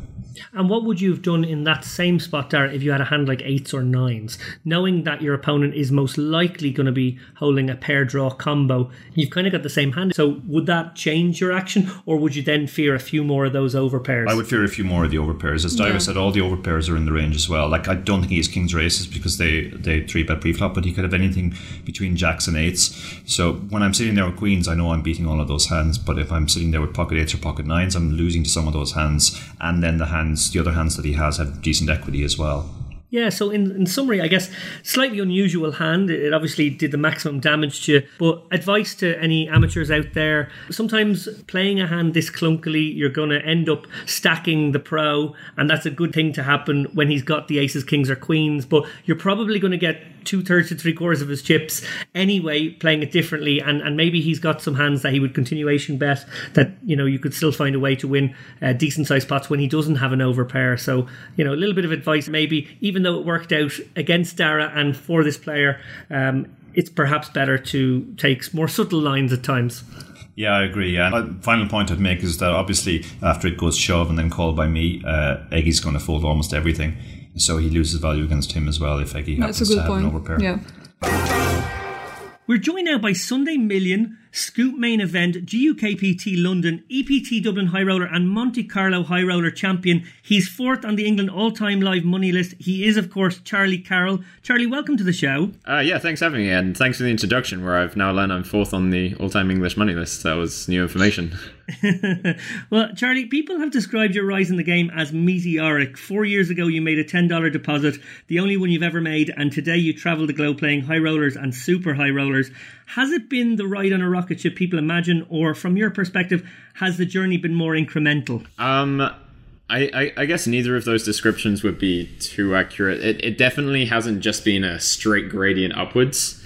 And what would you have done in that same spot, Dara, if you had a hand like eights or nines, knowing that your opponent is most likely going to be holding a pair draw combo? You've kind of got the same hand. So would that change your action, or would you then fear a few more of those overpairs? I would fear a few more of the overpairs. As Daiva Yeah. said, all the overpairs are in the range as well. Like I don't think he has kings Races because they they three bet pre-flop, but he could have anything between jacks and eights. So when I'm sitting there with queens, I know I'm beating all of those hands. But if I'm sitting there with pocket eights or pocket nines, I'm losing to some of those hands, and then the hands, the other hands that he has, have decent equity as well. Yeah, so in, in summary, I guess slightly unusual hand. It obviously did the maximum damage to you. But advice to any amateurs out there: sometimes playing a hand this clunkily, you're going to end up stacking the pro, and that's a good thing to happen when he's got the aces, kings, or queens. But you're probably going to get two thirds to three quarters of his chips anyway, playing it differently, and and maybe he's got some hands that he would continuation bet that you know you could still find a way to win uh, decent sized pots when he doesn't have an overpair. So you know a little bit of advice, maybe even though it worked out against Dara and for this player, um, it's perhaps better to take more subtle lines at times. Yeah, I agree. Yeah. Uh, final point I'd make is that obviously after it goes shove and then called by me, uh, Eggy's going to fold almost everything. So he loses value against him as well if Eggy happens That's a to good have an point. overpair. Yeah. We're joined now by Sunday Million, Scoop Main Event, GUKPT London, EPT Dublin High Roller, and Monte Carlo High Roller champion. He's fourth on the England all-time live money list. He is, of course, Charlie Carrel. Charlie, welcome to the show. Uh, yeah, thanks for having me, and thanks for the introduction. Where I've now learned I'm fourth on the all-time English money list. That was new information. Well, Charlie, people have described your rise in the game as meteoric. Four years ago, you made a $10 deposit, the only one you've ever made, and today you travel the globe playing high rollers and super high rollers. Has it been the ride on a rocket ship people imagine, or from your perspective, has the journey been more incremental? Um, I, I, I guess neither of those descriptions would be too accurate. It, it definitely hasn't just been a straight gradient upwards.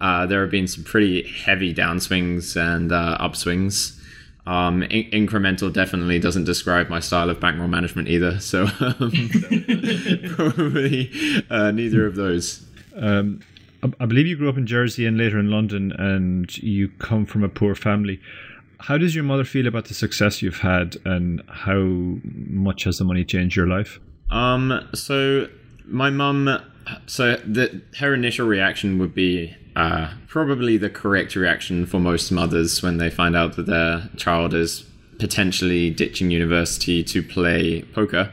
Uh, there have been some pretty heavy downswings and uh, upswings. Um, in- incremental definitely doesn't describe my style of bankroll management either. So um, probably uh, neither of those. I I believe you grew up in Jersey and later in London, and you come from a poor family. How does your mother feel about the success you've had, and how much has the money changed your life? Um, so my mum, so the her initial reaction would be uh, probably the correct reaction for most mothers when they find out that their child is potentially ditching university to play poker.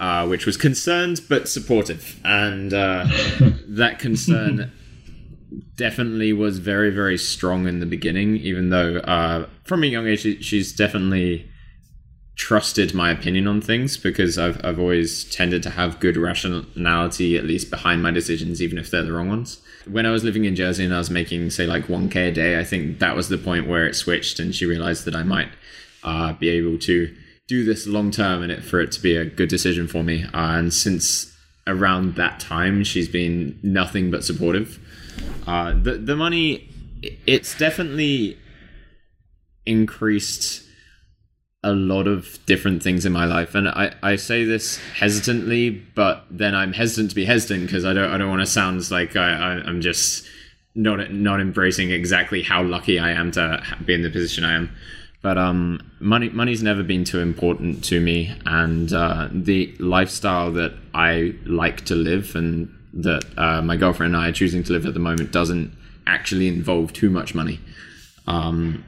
Uh, which was concerned but supportive, and uh, that concern definitely was very very strong in the beginning. Even though uh, from a young age she, she's definitely trusted my opinion on things because I've I've always tended to have good rationality at least behind my decisions, even if they're the wrong ones. When I was living in Jersey and I was making say like one k a day, I think that was the point where it switched, and she realized that I might uh, be able to do this long term and it for it to be a good decision for me. Uh, and since around that time, she's been nothing but supportive. Uh, the the money, it's definitely increased a lot of different things in my life. And I, I say this hesitantly but then i'm hesitant to be hesitant because i don't i don't want to sound like I, I i'm just not not embracing exactly how lucky i am to be in the position i am. But um money money's never been too important to me. And uh, the lifestyle that i like to live and that uh, my girlfriend and i are choosing to live at the moment doesn't actually involve too much money um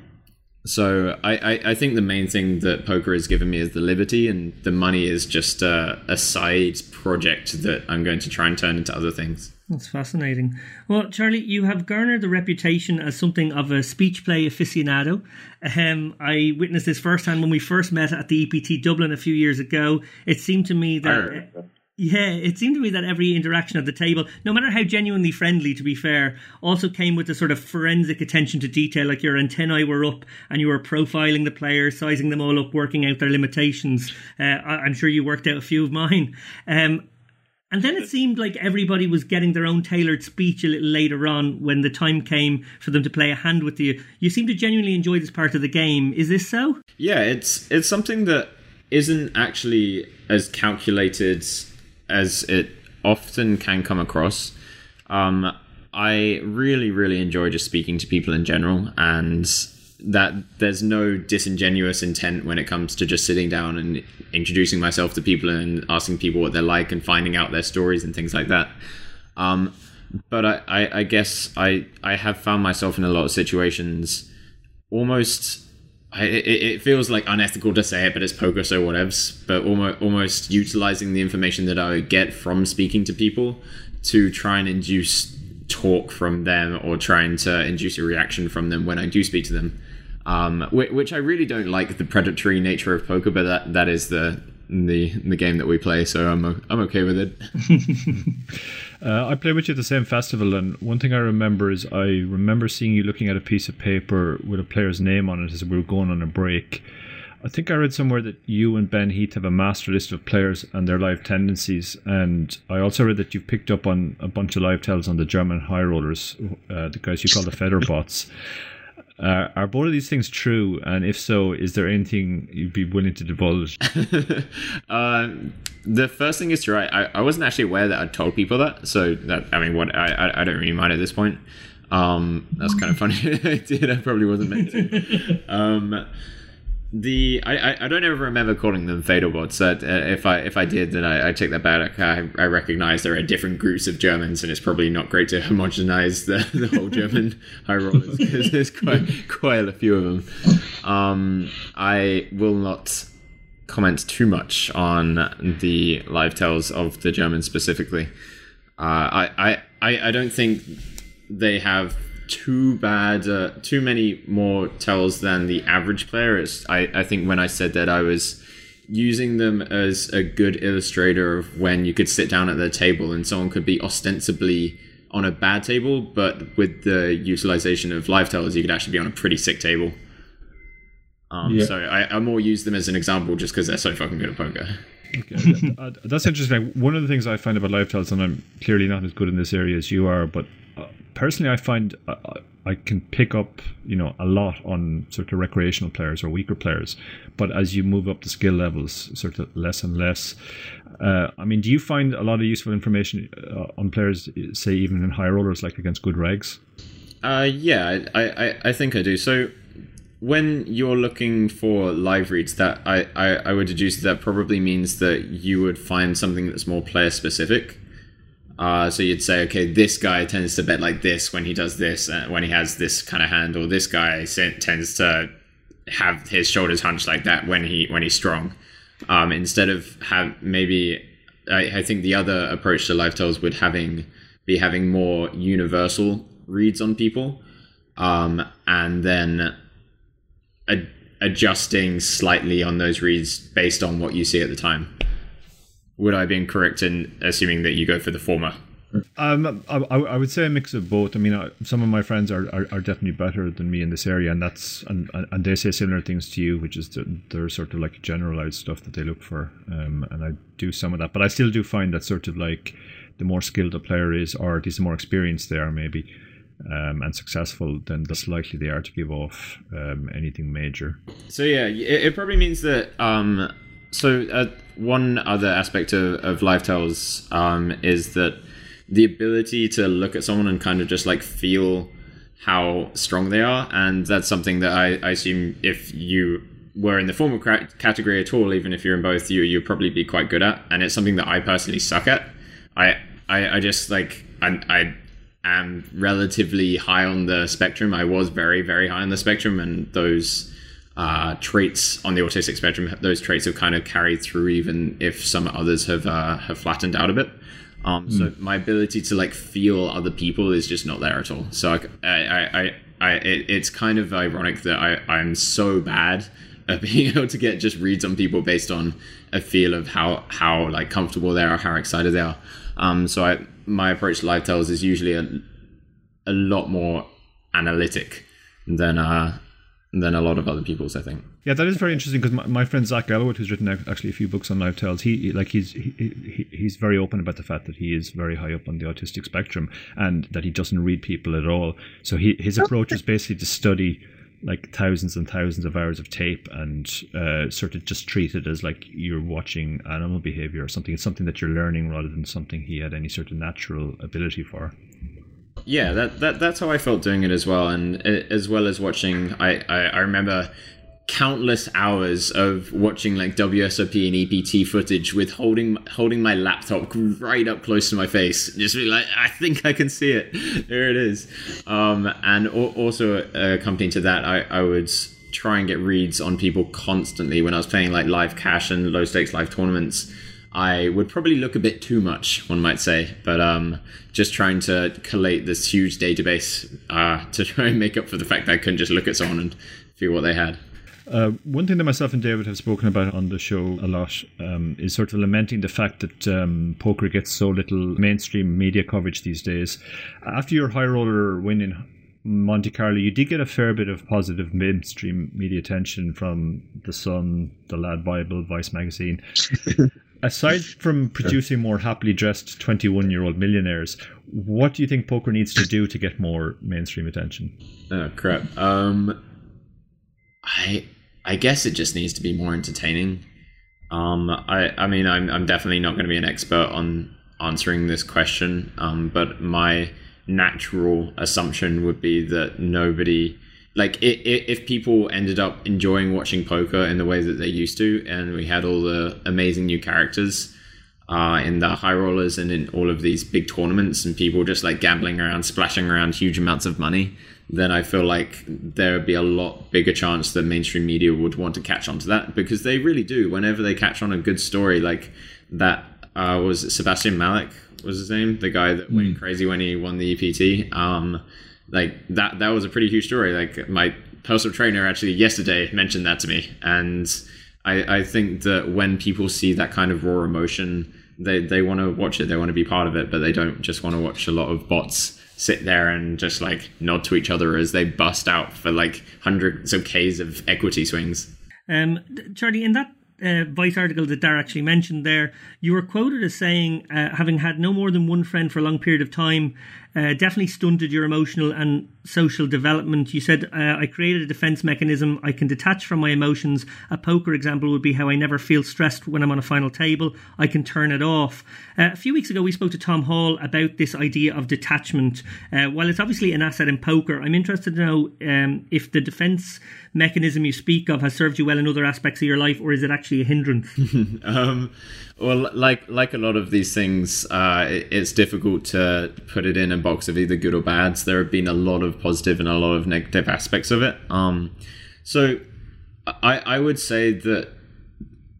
so I, I, I, think the main thing that poker has given me is the liberty, and the money is just a, a, side project that I'm going to try and turn into other things. That's fascinating. Well, Charlie, you have garnered the reputation as something of a speech play aficionado. Um, I witnessed this firsthand when we first met at the EPT Dublin a few years ago. It seemed to me that. Yeah, it seemed to me that every interaction at the table, no matter how genuinely friendly, to be fair, also came with a sort of forensic attention to detail. Like your antennae were up and you were profiling the players, sizing them all up, working out their limitations. Uh, I'm sure you worked out a few of mine. Um, and then it seemed like everybody was getting their own tailored speech a little later on when the time came for them to play a hand with you. You seem to genuinely enjoy this part of the game. Is this so? Yeah, it's it's something that isn't actually as calculated as it often can come across. Um, I really, really enjoy just speaking to people in general, and that there's no disingenuous intent when it comes to just sitting down and introducing myself to people and asking people what they're like and finding out their stories and things like that. Um, but I, I, I guess I, I have found myself in a lot of situations almost I, it, it, feels like unethical to say it, but it's poker, so whatevs. But almost, almost utilizing the information that I get from speaking to people to try and induce talk from them or trying to induce a reaction from them when I do speak to them. Um, which I really don't like the predatory nature of poker, but that, that is the the the game that we play, so I'm I'm okay with it. uh, I played with you at the same festival, and one thing I remember is I remember seeing you looking at a piece of paper with a player's name on it as we were going on a break. I think I read somewhere that you and Ben Heath have a master list of players and their live tendencies, and I also read that you've picked up on a bunch of live tells on the German high rollers, uh, the guys you call the Fedorbots. Uh, are both of these things true? And if so, is there anything you'd be willing to divulge? uh, the first thing is true. I, I wasn't actually aware that I'd told people that. So that I mean, what I I don't really mind at this point. Um, that's kind of funny. I did. I probably wasn't meant to. Um, the I, I don't ever remember calling them Fedorbots. That uh, if I if I did, then I, I take that back. I, I recognize there are different groups of Germans, and it's probably not great to homogenize the, the whole German high rollers because there's quite quite a few of them. Um, I will not comment too much on the live tells of the Germans specifically. Uh, I, I I don't think they have too bad, uh, too many more tells than the average player. It's, I, I think when I said that, I was using them as a good illustrator of when you could sit down at the table and someone could be ostensibly on a bad table, but with the utilization of live tells, you could actually be on a pretty sick table. Um, yeah. So I, I more use them as an example just because they're so fucking good at poker. Okay. That's interesting. One of the things I find about live tells, and I'm clearly not as good in this area as you are, but personally, I find uh, I can pick up, you know, a lot on sort of recreational players or weaker players. But as you move up the skill levels, sort of less and less. Uh, I mean, do you find a lot of useful information uh, on players, say even in high rollers, like against good regs? Uh, yeah, I, I, I think I do. So when you're looking for live reads, that I, I, I would deduce that probably means that you would find something that's more player specific. Uh, so you'd say, okay, this guy tends to bet like this when he does this, uh, when he has this kind of hand, or this guy tends to have his shoulders hunched like that when he when he's strong. Um, instead of have maybe, I, I, think the other approach to live tells would having be having more universal reads on people, um, and then adjusting slightly on those reads based on what you see at the time. Would I be incorrect in assuming that you go for the former? Um, I, I would say a mix of both. I mean, I, some of my friends are, are, are, definitely better than me in this area, and that's and, and they say similar things to you, which is that they're sort of like generalized stuff that they look for, um, and I do some of that. But I still do find that sort of like the more skilled a player is, or at least the more experienced they are, maybe, um, and successful, then the less likely they are to give off um, anything major. So yeah, it, it probably means that. Um, so uh, one other aspect of, of live tells um, is that the ability to look at someone and kind of just like feel how strong they are, and that's something that I, I assume if you were in the formal category at all, even if you're in both, you you'd probably be quite good at, and it's something that I personally suck at. I I, I just like I, I am relatively high on the spectrum. I was very very high on the spectrum, and those uh, traits on the autistic spectrum, those traits have kind of carried through, even if some others have uh, have flattened out a bit. Um, mm. So hmm. my ability to like feel other people is just not there at all. So I, I, I, I it, it's kind of ironic that I, I'm so bad at being able to get just reads on people based on a feel of how how like comfortable they are, how excited they are. Um, so I, my approach to live tells is usually a, a lot more analytic than uh, than a lot of other people's, I think. Yeah, that is very interesting because my, my friend Zach Elwood, who's written actually a few books on live tells, he like he's he, he, he's very open about the fact that he is very high up on the autistic spectrum and that he doesn't read people at all. So he his approach is basically to study like thousands and thousands of hours of tape and uh, sort of just treat it as like you're watching animal behavior or something. It's something that you're learning rather than something he had any sort of natural ability for yeah, that, that that's how I felt doing it as well, and uh, as well as watching. I, I, I remember countless hours of watching like WSOP and EPT footage with holding holding my laptop right up close to my face, just be like, I think I can see it. There it is. Um, and also uh, accompanying to that, I, I would try and get reads on people constantly when I was playing like live cash and low stakes live tournaments. I would probably look a bit too much, one might say, but um, just trying to collate this huge database uh, to try and make up for the fact that I couldn't just look at someone and feel what they had. Uh, one thing that myself and David have spoken about on the show a lot um, is sort of lamenting the fact that um, poker gets so little mainstream media coverage these days. After your high roller win in Monte Carlo, you did get a fair bit of positive mainstream media attention from The Sun, The Lad Bible, Vice Magazine. aside from producing more happily dressed 21 year old millionaires, what do you think poker needs to do to get more mainstream attention? Oh, crap. Um, I I guess it just needs to be more entertaining. Um, I I mean, I'm I'm definitely not going to be an expert on answering this question. Um, but my natural assumption would be that nobody like if people ended up enjoying watching poker in the way that they used to and we had all the amazing new characters uh, in the high rollers and in all of these big tournaments and people just like gambling around splashing around huge amounts of money then i feel like there would be a lot bigger chance that mainstream media would want to catch on to that because they really do. Whenever they catch on a good story like that uh, was sebastian Malec was his name? The guy that mm. went crazy when he won the ept um, like that that was a pretty huge story. Like my personal trainer actually yesterday mentioned that to me, and I, I think that when people see that kind of raw emotion, they they want to watch it, they want to be part of it, but they don't just want to watch a lot of bots sit there and just like nod to each other as they bust out for like hundreds of k's of equity swings. Um, Charlie, in that uh, Vice article that Dara actually mentioned there, you were quoted as saying, uh, having had no more than one friend for a long period of time, uh, definitely stunted your emotional and social development. You said, uh, I created a defense mechanism. I can detach from my emotions. A poker example would be how I never feel stressed when I'm on a final table. I can turn it off. Uh, a few weeks ago, we spoke to Tom Hall about this idea of detachment. Uh, while it's obviously an asset in poker, I'm interested to know um, if the defense mechanism you speak of has served you well in other aspects of your life, or is it actually a hindrance? um, well, like like a lot of these things, uh, it's difficult to put it in a box of either good or bad. So There have been a lot of positive and a lot of negative aspects of it. Um, so I I would say that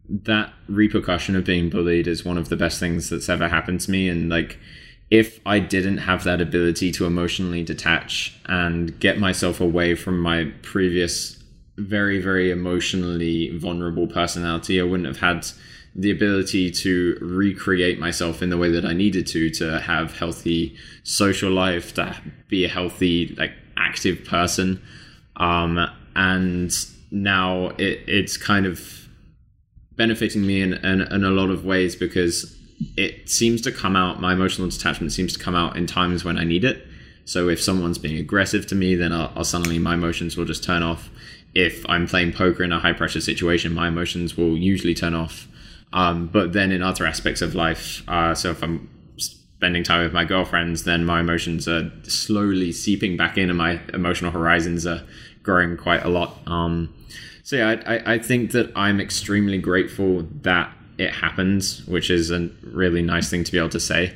that repercussion of being bullied is one of the best things that's ever happened to me, and like if I didn't have that ability to emotionally detach and get myself away from my previous very very emotionally vulnerable personality. I wouldn't have had the ability to recreate myself in the way that I needed to to have healthy social life, to be a healthy like active person. Um, and now it, it's kind of benefiting me in, in, in a lot of ways because it seems to come out my emotional detachment seems to come out in times when I need it. So if someone's being aggressive to me, then I'll, I'll, suddenly my emotions will just turn off. If I'm playing poker in a high pressure situation, my emotions will usually turn off. Um, but then in other aspects of life, uh, so if I'm spending time with my girlfriends, then my emotions are slowly seeping back in, and my emotional horizons are growing quite a lot. Um, so yeah, I, I, I think that I'm extremely grateful that it happens, which is a really nice thing to be able to say,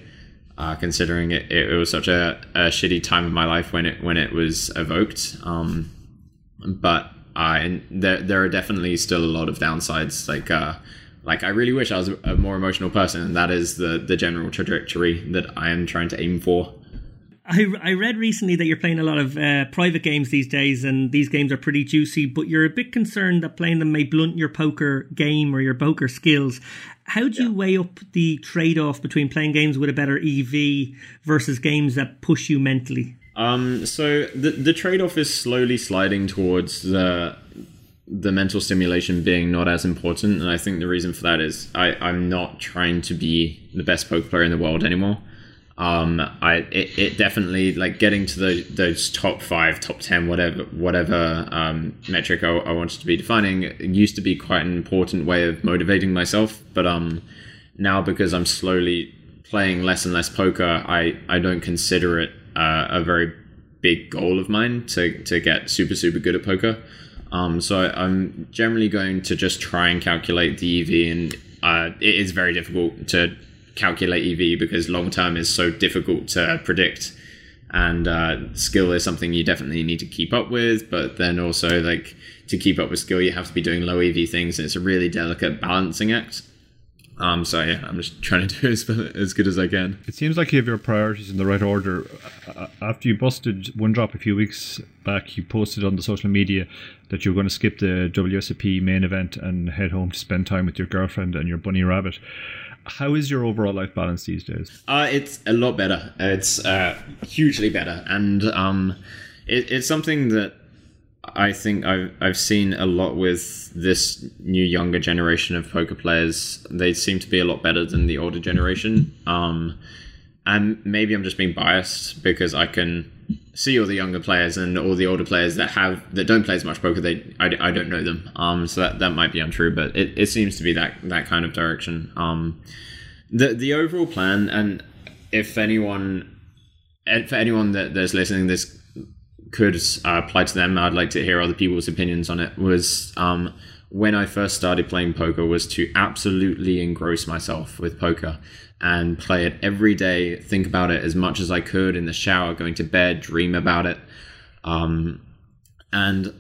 uh, considering it, it, was such a, a shitty time of my life when it when it was evoked. Um, but uh, there there are definitely still a lot of downsides. Like uh, like I really wish I was a more emotional person, and that is the the general trajectory that I am trying to aim for. I, I read recently that you're playing a lot of uh, private games these days, and these games are pretty juicy. But you're a bit concerned that playing them may blunt your poker game or your poker skills. How do you weigh up the trade off between playing games with a better EV versus games that push you mentally? Um, so the the trade off is slowly sliding towards the the mental stimulation being not as important, and I think the reason for that is I I'm not trying to be the best poker player in the world anymore um, I it, it, definitely like getting to the, those top five, top ten, whatever whatever um, metric I, I, wanted to be defining used to be quite an important way of motivating myself. But um, now because I'm slowly playing less and less poker, I I don't consider it uh, a very big goal of mine to to get super super good at poker. Um, so I'm generally going to just try and calculate the EV, and uh, it is very difficult to calculate EV because long term is so difficult to predict. And uh, skill is something you definitely need to keep up with, but then also like to keep up with skill, you have to be doing low EV things, and it's a really delicate balancing act. Um, so yeah, I'm just trying to do as, as good as I can. It seems like you have your priorities in the right order. After you busted one drop a few weeks back, you posted on the social media that you were going to skip the WSOP main event and head home to spend time with your girlfriend and your bunny rabbit how is your overall life balance these days? Uh, it's a lot better. It's uh, hugely better, and um, it, it's something that I think I've I've seen a lot with this new younger generation of poker players. They seem to be a lot better than the older generation. Um, and maybe I'm just being biased because I can see all the younger players and all the older players that have that don't play as much poker. They I, I don't know them. Um, so that, that might be untrue, but it, it seems to be that that kind of direction. Um, the the overall plan, and if anyone, for anyone that that's listening, this could uh, apply to them. I'd like to hear other people's opinions on it. Was um, when I first started playing poker was to absolutely engross myself with poker and play it every day, think about it as much as I could in the shower, going to bed, dream about it, um, and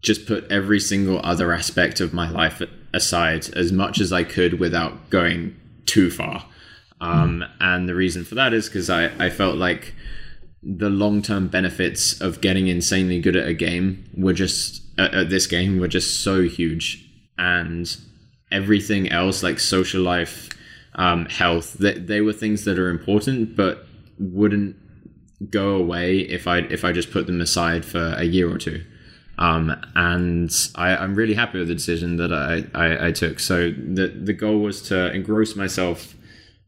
just put every single other aspect of my life aside as much as I could without going too far. Um, mm. And the reason for that is because I, I felt like the long term benefits of getting insanely good at a game were just, at this game, were just so huge. And everything else, like social life, um, health. They, they were things that are important, but wouldn't go away if I if I just put them aside for a year or two. Um, and I, am really happy with the decision that I, I, I, took. So the the goal was to engross myself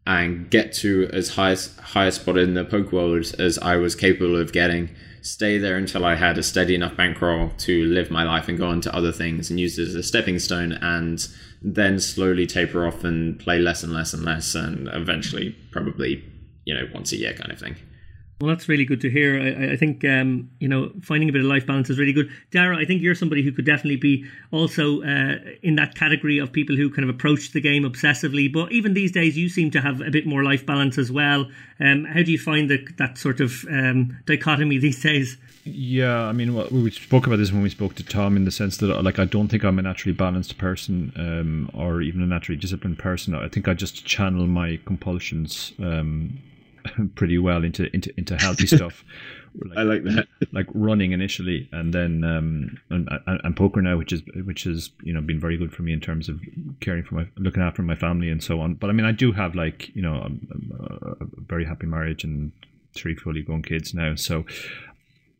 and get to as high high spot in the poke world as I was capable of getting. Stay there until I had a steady enough bankroll to live my life and go on to other things and use it as a stepping stone and then slowly taper off and play less and less and less, and eventually probably you know once a year kind of thing. Well, that's really good to hear. I, I think um, you know finding a bit of life balance is really good. Dara, I think you're somebody who could definitely be also uh, in that category of people who kind of approach the game obsessively. But even these days, you seem to have a bit more life balance as well. Um, how do you find the, that sort of um, dichotomy these days? Yeah, I mean, well, we spoke about this when we spoke to Tom in the sense that, like, I don't think I'm a naturally balanced person um, or even a naturally disciplined person. I think I just channel my compulsions um, pretty well into into into healthy stuff. I like that. like running initially, and then um, and, and, poker now, which is which has you know been very good for me in terms of caring for my looking after my family and so on. But I mean, I do have like you know a, a very happy marriage and three fully grown kids now, so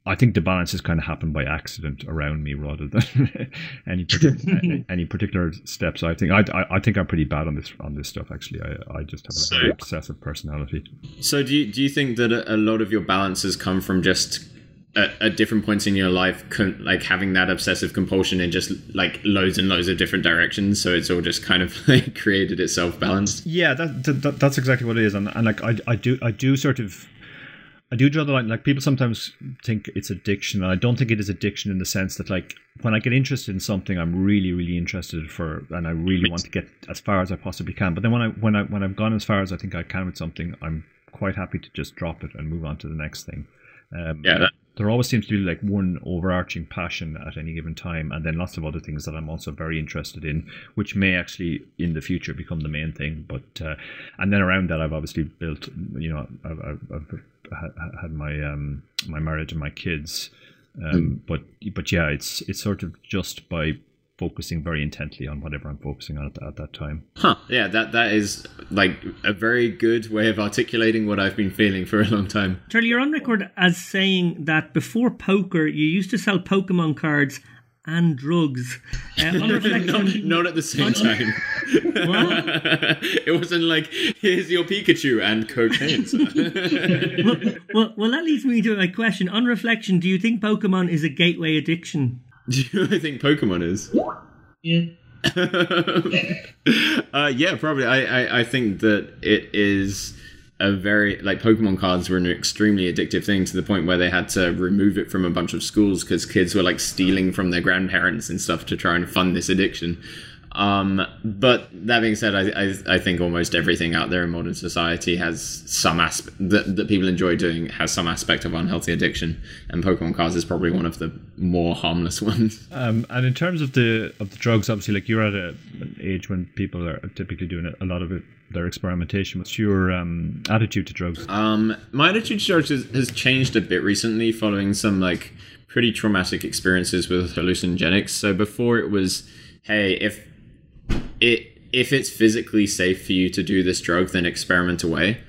I think the balance has kind of happened by accident around me rather than any particular, any particular steps. I think I, I, I think I'm pretty bad on this on this stuff. Actually, I, I just have a So- very obsessive personality. So do you, do you think that a, a lot of your balances come from just at, at different points in your life, con- like having that obsessive compulsion in just like loads and loads of different directions? So it's all just kind of like created itself balanced. Yeah, that, that, that that's exactly what it is, and, and like I, I do I do sort of I do draw the line. Like people sometimes think it's addiction, and I don't think it is addiction in the sense that like when I get interested in something, I'm really really interested for, and I really want to get as far as I possibly can. But then when I when I when I've gone as far as I think I can with something, I'm quite happy to just drop it and move on to the next thing. Um, Yeah, that- there always seems to be like one overarching passion at any given time, and then lots of other things that I'm also very interested in, which may actually in the future become the main thing. But uh, and then around that, I've obviously built, you know, I've, I've, had my um, my marriage and my kids. Um, But but yeah, it's it's sort of just by focusing very intently on whatever I'm focusing on at, at that time. Huh. Yeah, that that is like a very good way of articulating what I've been feeling for a long time. Charlie, you're on record as saying that before poker, you used to sell Pokemon cards and drugs. Uh, on not, reflection, not at the same time. What? it wasn't like here's your Pikachu and cocaine. well, well, well, that leads me to my question. On reflection, do you think Pokemon is a gateway addiction? Do you I think Pokemon is? Yeah. uh, yeah, probably. I, I, I think that it is a very like Pokemon cards were an extremely addictive thing to the point where they had to remove it from a bunch of schools because kids were like stealing from their grandparents and stuff to try and fund this addiction. Um, but that being said, I, I I think almost everything out there in modern society has some aspect that, that people enjoy doing has some aspect of unhealthy addiction, and Pokemon cards is probably one of the more harmless ones. Um, and in terms of the of the drugs, obviously, like you're at a, an age when people are typically doing a lot of it, their experimentation. What's your um, attitude to drugs? Um, my attitude to drugs has, has changed a bit recently following some like pretty traumatic experiences with hallucinogenics. So before it was, hey, if it if it's physically safe for you to do this drug, then experiment away.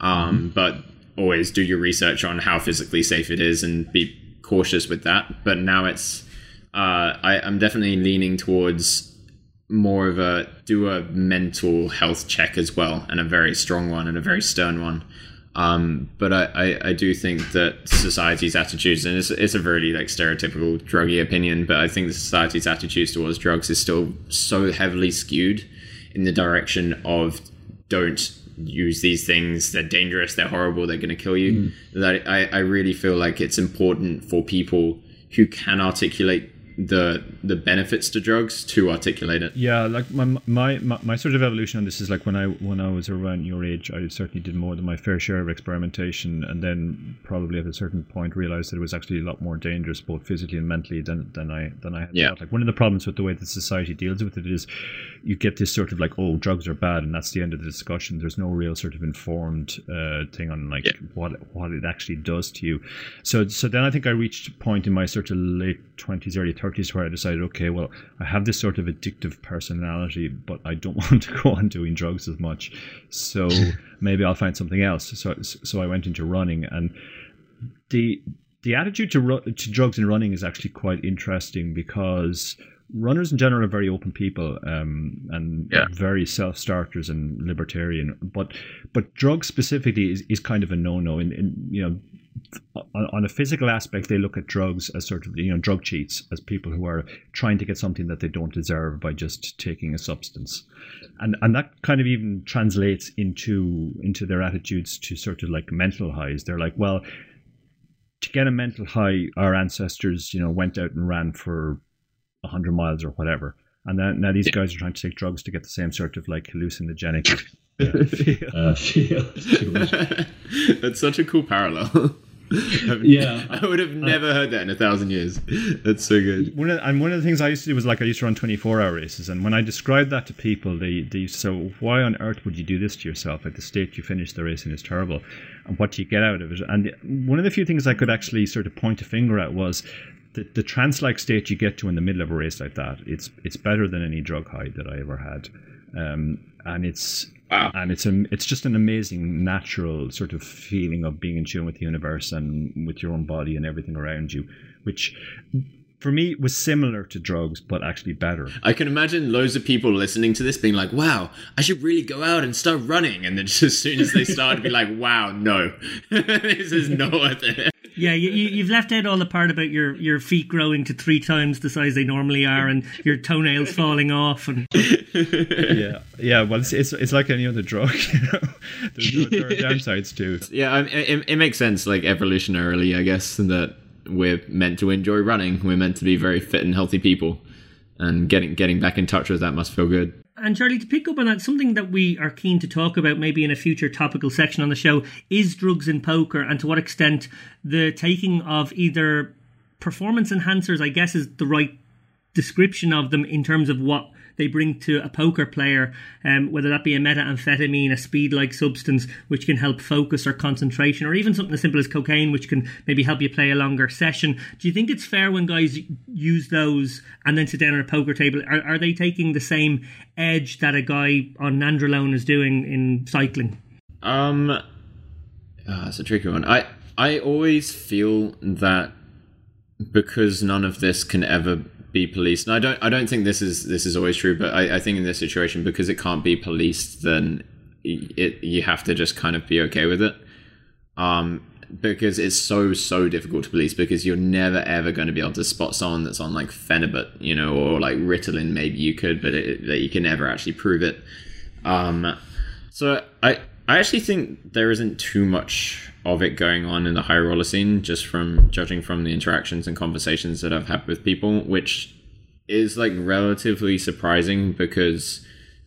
Um, But always do your research on how physically safe it is and be cautious with that. But now it's uh, I, I'm definitely leaning towards more of a do a mental health check as well, and a very strong one and a very stern one. Um, but I, I, I do think that society's attitudes, and it's, it's a very like stereotypical druggy opinion, but I think the society's attitudes towards drugs is still so heavily skewed in the direction of don't use these things, they're dangerous, they're horrible, they're going to kill you. That I, I really feel like it's important for people who can articulate the the benefits to drugs to articulate it. Yeah, like my, my my my sort of evolution on this is like when I when I was around your age, I certainly did more than my fair share of experimentation, and then probably at a certain point realized that it was actually a lot more dangerous, both physically and mentally, than than I than I had Yeah. thought. Like one of the problems with the way that society deals with it is, you get this sort of like, oh, drugs are bad, and that's the end of the discussion. There's no real sort of informed uh, thing on like Yeah. what what it actually does to you. So so then I think I reached a point in my sort of late twenties, early thirties where I decided, okay, well, I have this sort of addictive personality, but I don't want to go on doing drugs as much. So maybe I'll find something else. So so I went into running, and the the attitude to ru- to drugs and running is actually quite interesting because runners in general are very open people um, and Yeah. very self starters and libertarian. But but drugs specifically is, is kind of a no no. In, in you know on, on a physical aspect, they look at drugs as sort of you know drug cheats as people who are trying to get something that they don't deserve by just taking a substance, and and that kind of even translates into into their attitudes to sort of like mental highs. They're like, well, to get a mental high, our ancestors you know went out and ran for hundred miles or whatever, and then now these guys are trying to take drugs to get the same sort of like hallucinogenic. Uh, feel. Uh, feel. That's such a cool parallel. Yeah. I would have never heard that in a thousand years. That's so good. One of, and one of the things I used to do was like I used to run 24 hour races. And when I described that to people, they, they used to say, well, why on earth would you do this to yourself? Like the state you finish the race in is terrible. And what do you get out of it? And one of the few things I could actually sort of point a finger at was the, the trance like state you get to in the middle of a race like that. It's, it's better than any drug high that I ever had. Um, and it's Wow. and it's a, it's just an amazing natural sort of feeling of being in tune with the universe and with your own body and everything around you, which for me was similar to drugs but actually better. I can imagine loads of people listening to this being like, wow, I should really go out and start running. And then just as soon as they start, be like, wow, no, this is not worth it. Yeah, you, you- you've left out all the part about your, your feet growing to three times the size they normally are and your toenails falling off. And yeah, yeah. Well, it's, it's it's like any other drug. You know, There's, there, there are downsides too. Yeah, I, it, it makes sense, like evolutionarily, I guess, that we're meant to enjoy running. We're meant to be very fit and healthy people. And getting getting back in touch with that must feel good. And Charlie, to pick up on that, something that we are keen to talk about, maybe in a future topical section on the show, is drugs in poker, and to what extent the taking of either performance enhancers, I guess, is the right description of them in terms of what they bring to a poker player, um, whether that be a methamphetamine, a speed-like substance which can help focus or concentration, or even something as simple as cocaine, which can maybe help you play a longer session. Do you think it's fair when guys use those and then sit down at a poker table? Are, are they taking the same edge that a guy on nandrolone is doing in cycling? Um, ah, it's a tricky one. I I always feel that because none of this can ever be policed, and I don't I don't think this is this is always true, but I, I think in this situation because it can't be policed, then it you have to just kind of be okay with it. Um, because it's so so difficult to police because you're never ever going to be able to spot someone that's on like Phenibut, you know, or like Ritalin. Maybe you could, but it, that you can never actually prove it. Um, so I I actually think there isn't too much of it going on in the high roller scene, just from judging from the interactions and conversations that I've had with people, which is like relatively surprising because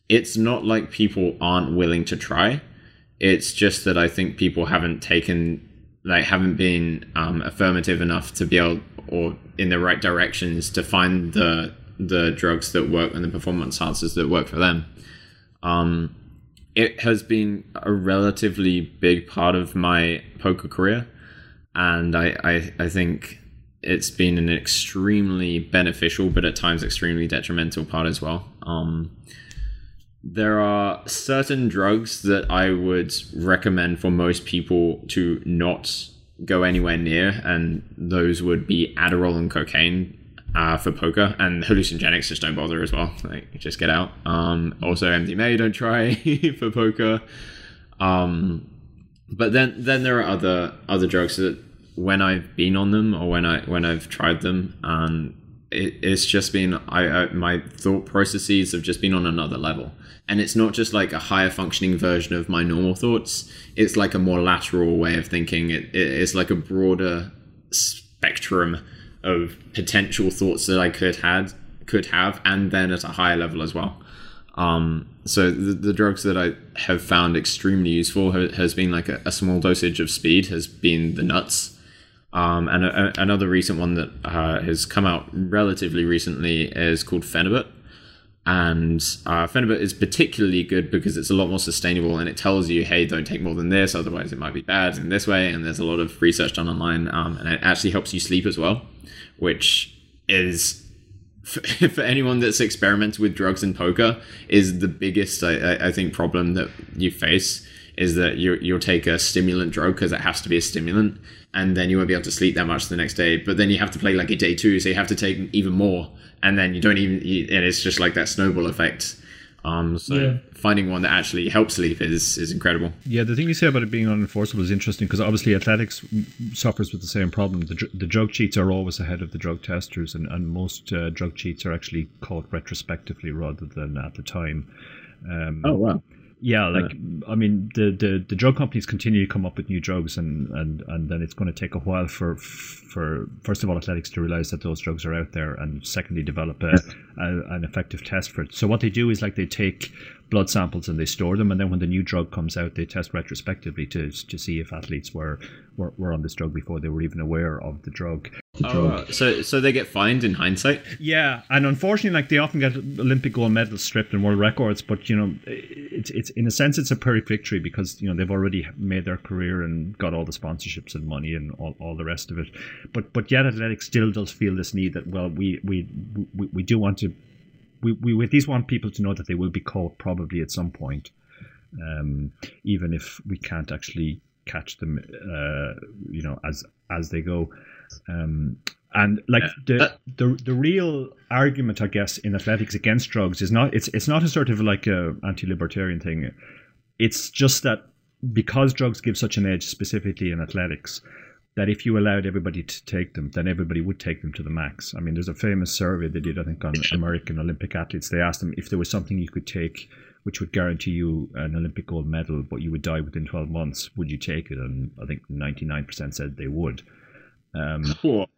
it's not like people aren't willing to try. It's just that I think people haven't taken like haven't been um, affirmative enough to be able or in the right directions to find the the drugs that work and the performance enhancers that work for them. Um, it has been a relatively big part of my poker career, and I, I, I think it's been an extremely beneficial, but at times extremely detrimental part as well. Um, there are certain drugs that I would recommend for most people to not go anywhere near, and those would be Adderall and cocaine uh, for poker, and hallucinogenics just don't bother as well. Like, just get out. Um, also, MDMA don't try for poker. Um, but then, then there are other other drugs that when I've been on them or when I when I've tried them, and it, it's just been I, I my thought processes have just been on another level and it's not just like a higher functioning version of my normal thoughts it's like a more lateral way of thinking it, it, it's like a broader spectrum of potential thoughts that i could had could have and then at a higher level as well um, so the, the drugs that i have found extremely useful ha- has been like a, a small dosage of speed has been the nuts um, and a, a, another recent one that uh, has come out relatively recently is called Phenibut. And uh, Phenibut is particularly good because it's a lot more sustainable and it tells you, hey, don't take more than this, otherwise it might be bad in this way. And there's a lot of research done online, um, and it actually helps you sleep as well, which is for anyone that's experimented with drugs and poker is the biggest I, I think problem that you face is that you you'll take a stimulant drug because it has to be a stimulant and then you won't be able to sleep that much the next day but then you have to play like a day two so you have to take even more and then you don't even you, and it's just like that snowball effect um so Yeah. finding one that actually helps sleep is is incredible Yeah, the thing you say about it being unenforceable is interesting because obviously athletics suffers with the same problem. The, the drug cheats are always ahead of the drug testers, and, and most uh, drug cheats are actually caught retrospectively rather than at the time. Um, oh wow yeah, like I mean, the, the the drug companies continue to come up with new drugs, and and and then it's going to take a while for for first of all athletics to realize that those drugs are out there, and secondly develop a, a, an effective test for it. So what they do is like they take blood samples and they store them, and then when the new drug comes out, they test retrospectively to to see if athletes were were, were on this drug before they were even aware of the drug. The oh, drug. so so they get fined in hindsight. Yeah, and unfortunately, like they often get Olympic gold medals stripped and world records, but you know, it's it's in a sense it's a Pyrrhic victory because you know they've already made their career and got all the sponsorships and money and all, all the rest of it. But but yet athletics still does feel this need that well we we we, we do want to we, we at least want people to know that they will be caught probably at some point, um, even if we can't actually catch them, uh, you know, as as they go. Um, and like the, the the real argument, I guess, in athletics against drugs is not it's it's not a sort of like a anti-libertarian thing. It's just that because drugs give such an edge, specifically in athletics, that if you allowed everybody to take them, then everybody would take them to the max. I mean, there's a famous survey they did, I think, on American Olympic athletes. They asked them if there was something you could take which would guarantee you an Olympic gold medal, but you would die within 12 months, would you take it? And I think 99% said they would. Um,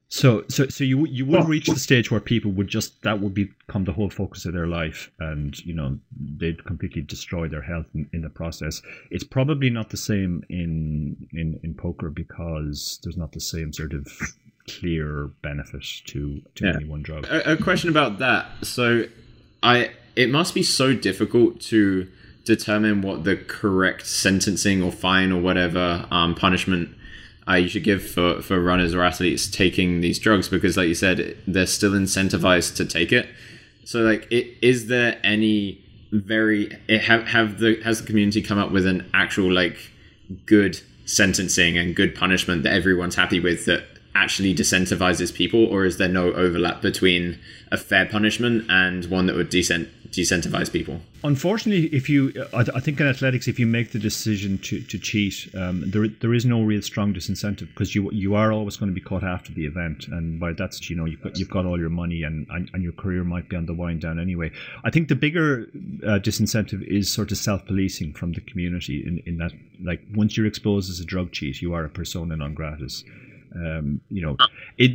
so, so, so you you would reach the stage where people would just that would become the whole focus of their life, and you know they'd completely destroy their health in, in the process. It's probably not the same in in in poker because there's not the same sort of clear benefit to to yeah. any one drug. A, a question about that. So, I it must be so difficult to determine what the correct sentencing or fine or whatever um, punishment uh, you should give for, for runners or athletes taking these drugs because, like you said, they're still incentivized to take it. So, like, it, is there any very it have have the has the community come up with an actual like good sentencing and good punishment that everyone's happy with that actually disincentivizes people, or is there no overlap between a fair punishment and one that would decent decentivize people. Unfortunately, if you, I, I, think in athletics, if you make the decision to, to cheat, um, there there is no real strong disincentive because you you are always going to be caught after the event, and by that's you know you've got you've got all your money and, and, and your career might be on the wind down anyway. I think the bigger uh, disincentive is sort of self policing from the community in in that like once you're exposed as a drug cheat, you are a persona non gratis. Um, you know, it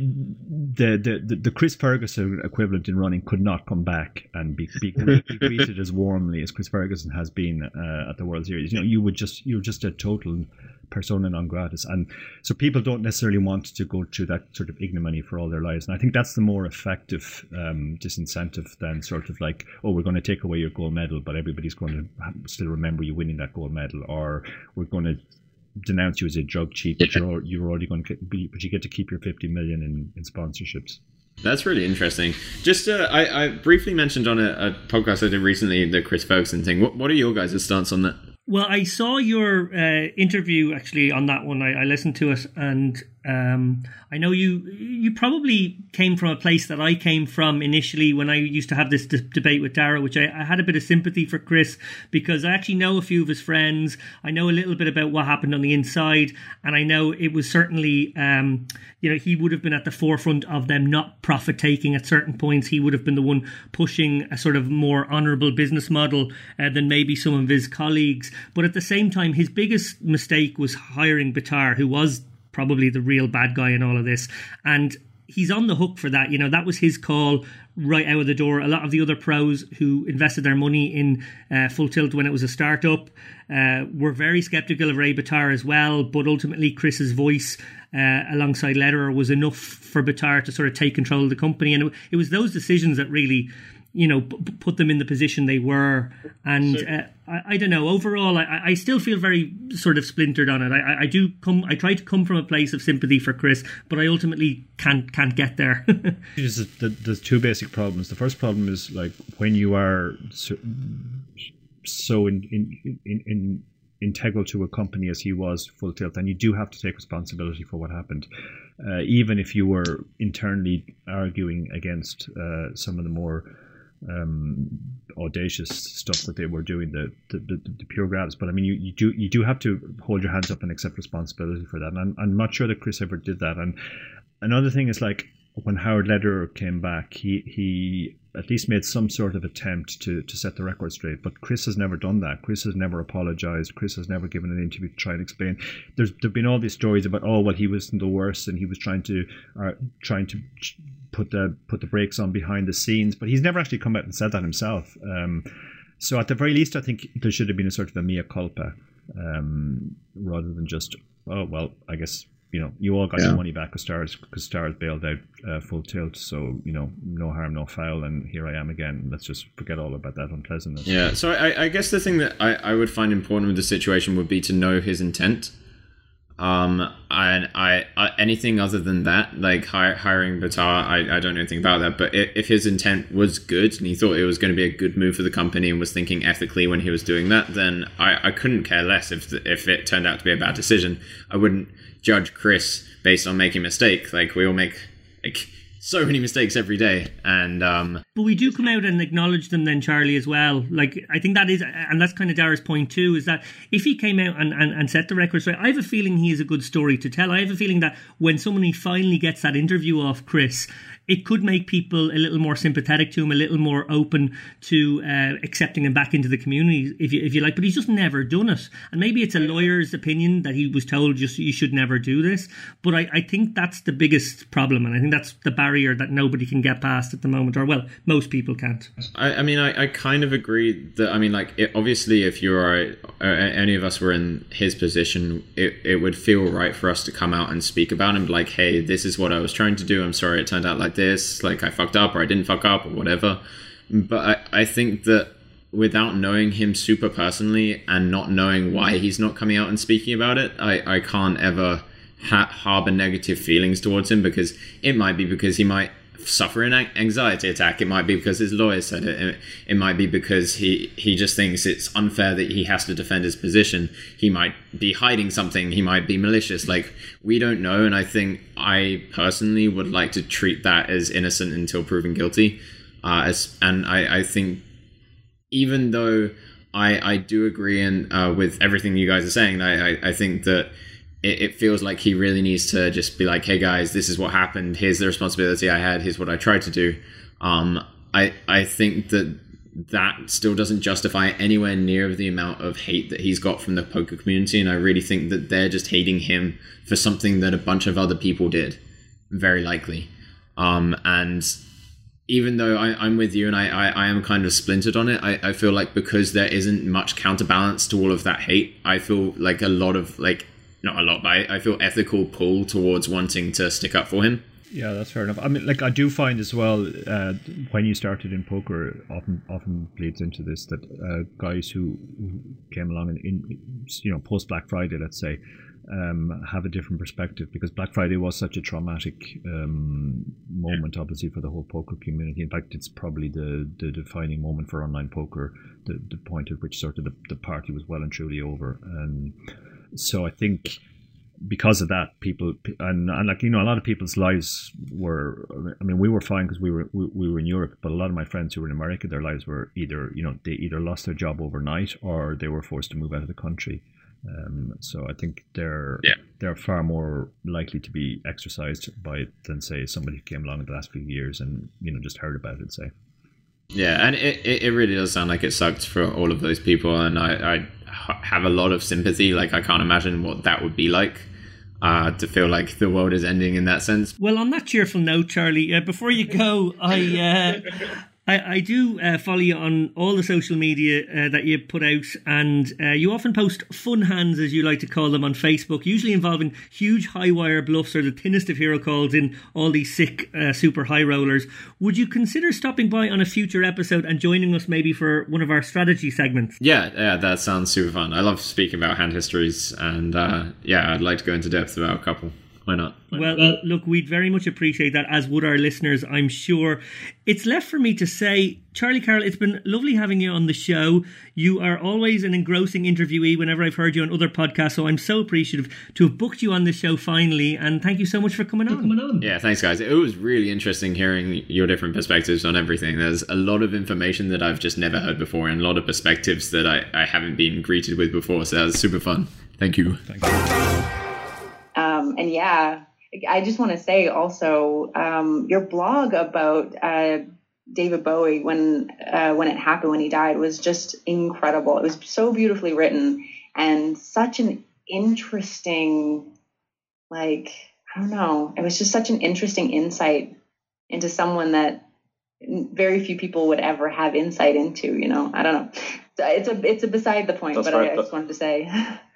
the, the the Chris Ferguson equivalent in running could not come back and be, be, be greeted as warmly as Chris Ferguson has been uh, at the World Series. You know, you would just you're just a total persona non gratis, and so people don't necessarily want to go through that sort of ignominy for all their lives. And I think that's the more effective um, disincentive than sort of like, oh, we're going to take away your gold medal, but everybody's going to still remember you winning that gold medal, or we're going to denounce you as a drug cheat, but you're you're already going to be, but you get to keep your fifty million in, in sponsorships. That's really interesting. Just uh, I, I briefly mentioned on a, a, podcast I did recently the Chris Ferguson thing. What what are your guys' stance on that? Well, I saw your uh, interview actually on that one. I, I listened to it, and um, I know you you probably came from a place that I came from initially when I used to have this d- debate with Dara, which I, I, had a bit of sympathy for Chris because I actually know a few of his friends. I know a little bit about what happened on the inside, and I know it was certainly um, you know he would have been at the forefront of them not profit taking at certain points. He would have been the one pushing a sort of more honourable business model uh, than maybe some of his colleagues. But at the same time, his biggest mistake was hiring Bitar, who was probably the real bad guy in all of this. And he's on the hook for that. You know, that was his call right out of the door. A lot of the other pros who invested their money in uh, Full Tilt when it was a startup uh, were very skeptical of Ray Bitar as well. But ultimately, Chris's voice uh, alongside Lederer was enough for Bitar to sort of take control of the company. And it, it was those decisions that really you know, p- put them in the position they were. And uh, I, I, don't know. Overall, I, I, still feel very sort of splintered on it. I, I, do come. I try to come from a place of sympathy for Chris, but I ultimately can't can't get there. there's, there's two basic problems. The first problem is like when you are so, so in, in, in, in integral to a company as he was full tilt and you do have to take responsibility for what happened uh, even if you were internally arguing against uh, some of the more um, audacious stuff that they were doing, the the, the, the pure grabs. But I mean, you, you do you do have to hold your hands up and accept responsibility for that. And I'm, I'm not sure that Chris ever did that. And another thing is like when Howard Lederer came back, he he at least made some sort of attempt to to set the record straight. But Chris has never done that. Chris has never apologized. Chris has never given an interview to try and explain. There's there've been all these stories about oh well he wasn't the worst and he was trying to uh, trying to put the put the brakes on behind the scenes, but he's never actually come out and said that himself. Um, so at the very least, I think there should have been a sort of a mea culpa um, rather than just oh well, I guess you know you all got Yeah. your money back because stars because stars bailed out uh, full tilt. So you know no harm, no foul, and here I am again. Let's just forget all about that unpleasantness. Yeah, so I, I guess the thing that I, I would find important with the situation would be to know his intent. Um, and I, I anything other than that, like hi, hiring Bitar, I, I don't know anything about that. But if, if his intent was good and he thought it was going to be a good move for the company and was thinking ethically when he was doing that, then I, I couldn't care less if the, if it turned out to be a bad decision. I wouldn't judge Chris based on making a mistake. Like we all make like so many mistakes every day, and um, But we do come out and acknowledge them then, Charlie, as well. Like, I think that is, and that's kind of Dara's point too, is that if he came out and, and, and set the record straight, I have a feeling he is a good story to tell. I have a feeling that when somebody finally gets that interview off Chris, it could make people a little more sympathetic to him, a little more open to uh, accepting him back into the community, if you, if you like. But he's just never done it. And maybe it's a lawyer's opinion that he was told just you should never do this. But I, I think that's the biggest problem. And I think that's the barrier that nobody can get past at the moment. Or, well, most people can't. I, I mean, I, I kind of agree that, I mean, like, it, obviously, if you're, uh, any of us were in his position, it, it would feel right for us to come out and speak about him, like, hey, this is what I was trying to do. I'm sorry it turned out like this. Like, I fucked up or I didn't fuck up or whatever. But I, I think that without knowing him super personally and not knowing why he's not coming out and speaking about it, I, I can't ever ha- harbor negative feelings towards him because it might be because he might suffer an an- anxiety attack. It might be because his lawyer said it. It, might be because he, he just thinks it's unfair that he has to defend his position. He might be hiding something. He might be malicious. Like, we don't know. And I think I personally would like to treat that as innocent until proven guilty. Uh, as, and I, I think even though I, I do agree and uh, with everything you guys are saying, I, I, I think that it, it feels like he really needs to just be like, hey guys, this is what happened. Here's the responsibility I had. Here's what I tried to do. Um, I I think that that still doesn't justify anywhere near the amount of hate that he's got from the poker community, and I really think that they're just hating him for something that a bunch of other people did, very likely. Um, and even though I, I'm with you and I, I, I am kind of splintered on it, I, I feel like because there isn't much counterbalance to all of that hate, I feel like a lot of like not a lot, but I, I feel ethical pull towards wanting to stick up for him. Yeah, that's fair enough. I mean, like I do find as well uh, when you started in poker, often often bleeds into this that uh, guys who came along in, in you know post Black Friday, let's say, um, have a different perspective because Black Friday was such a traumatic um, moment, obviously, for the whole poker community. In fact, it's probably the, the defining moment for online poker, the, the point at which sort of the, the party was well and truly over. And so I think because of that, people and, and like you know, a lot of people's lives were. I mean, we were fine because we were we, we were in Europe, but a lot of my friends who were in America, their lives were either you know they either lost their job overnight or they were forced to move out of the country. Um, so I think they're Yeah. they're far more likely to be exercised by it than say somebody who came along in the last few years and you know just heard about it. Say, Yeah, and it, it, it really does sound like it sucked for all of those people, and I, I have a lot of sympathy. Like, I can't imagine what that would be like uh, to feel like the world is ending in that sense. Well, on that cheerful note, Charlie, uh, before you go, I uh, I, I do uh, follow you on all the social media uh, that you put out, and uh, you often post fun hands, as you like to call them, on Facebook, usually involving huge high wire bluffs or the thinnest of hero calls in all these sick uh, super high rollers. Would you consider stopping by on a future episode and joining us maybe for one of our strategy segments? Yeah, yeah, that sounds super fun. I love speaking about hand histories, and uh, yeah, I'd like to go into depth about a couple. Why not? Well, look, we'd very much appreciate that, as would our listeners, I'm sure. It's left for me to say, Charlie Carrel, it's been lovely having you on the show. You are always an engrossing interviewee whenever I've heard you on other podcasts, so I'm so appreciative to have booked you on the show finally, and thank you so much for coming on. Yeah, thanks, guys. It was really interesting hearing your different perspectives on everything. There's a lot of information that I've just never heard before, and a lot of perspectives that I, I haven't been greeted with before, so that was super fun. Thank you. Um, and yeah, I just want to say also um, your blog about uh, David Bowie when uh, when it happened when he died was just incredible. It was so beautifully written and such an interesting, like I don't know, it was just such an interesting insight into someone that very few people would ever have insight into. You know, I don't know. It's a it's a beside the point, That's but right. I, I just wanted to say.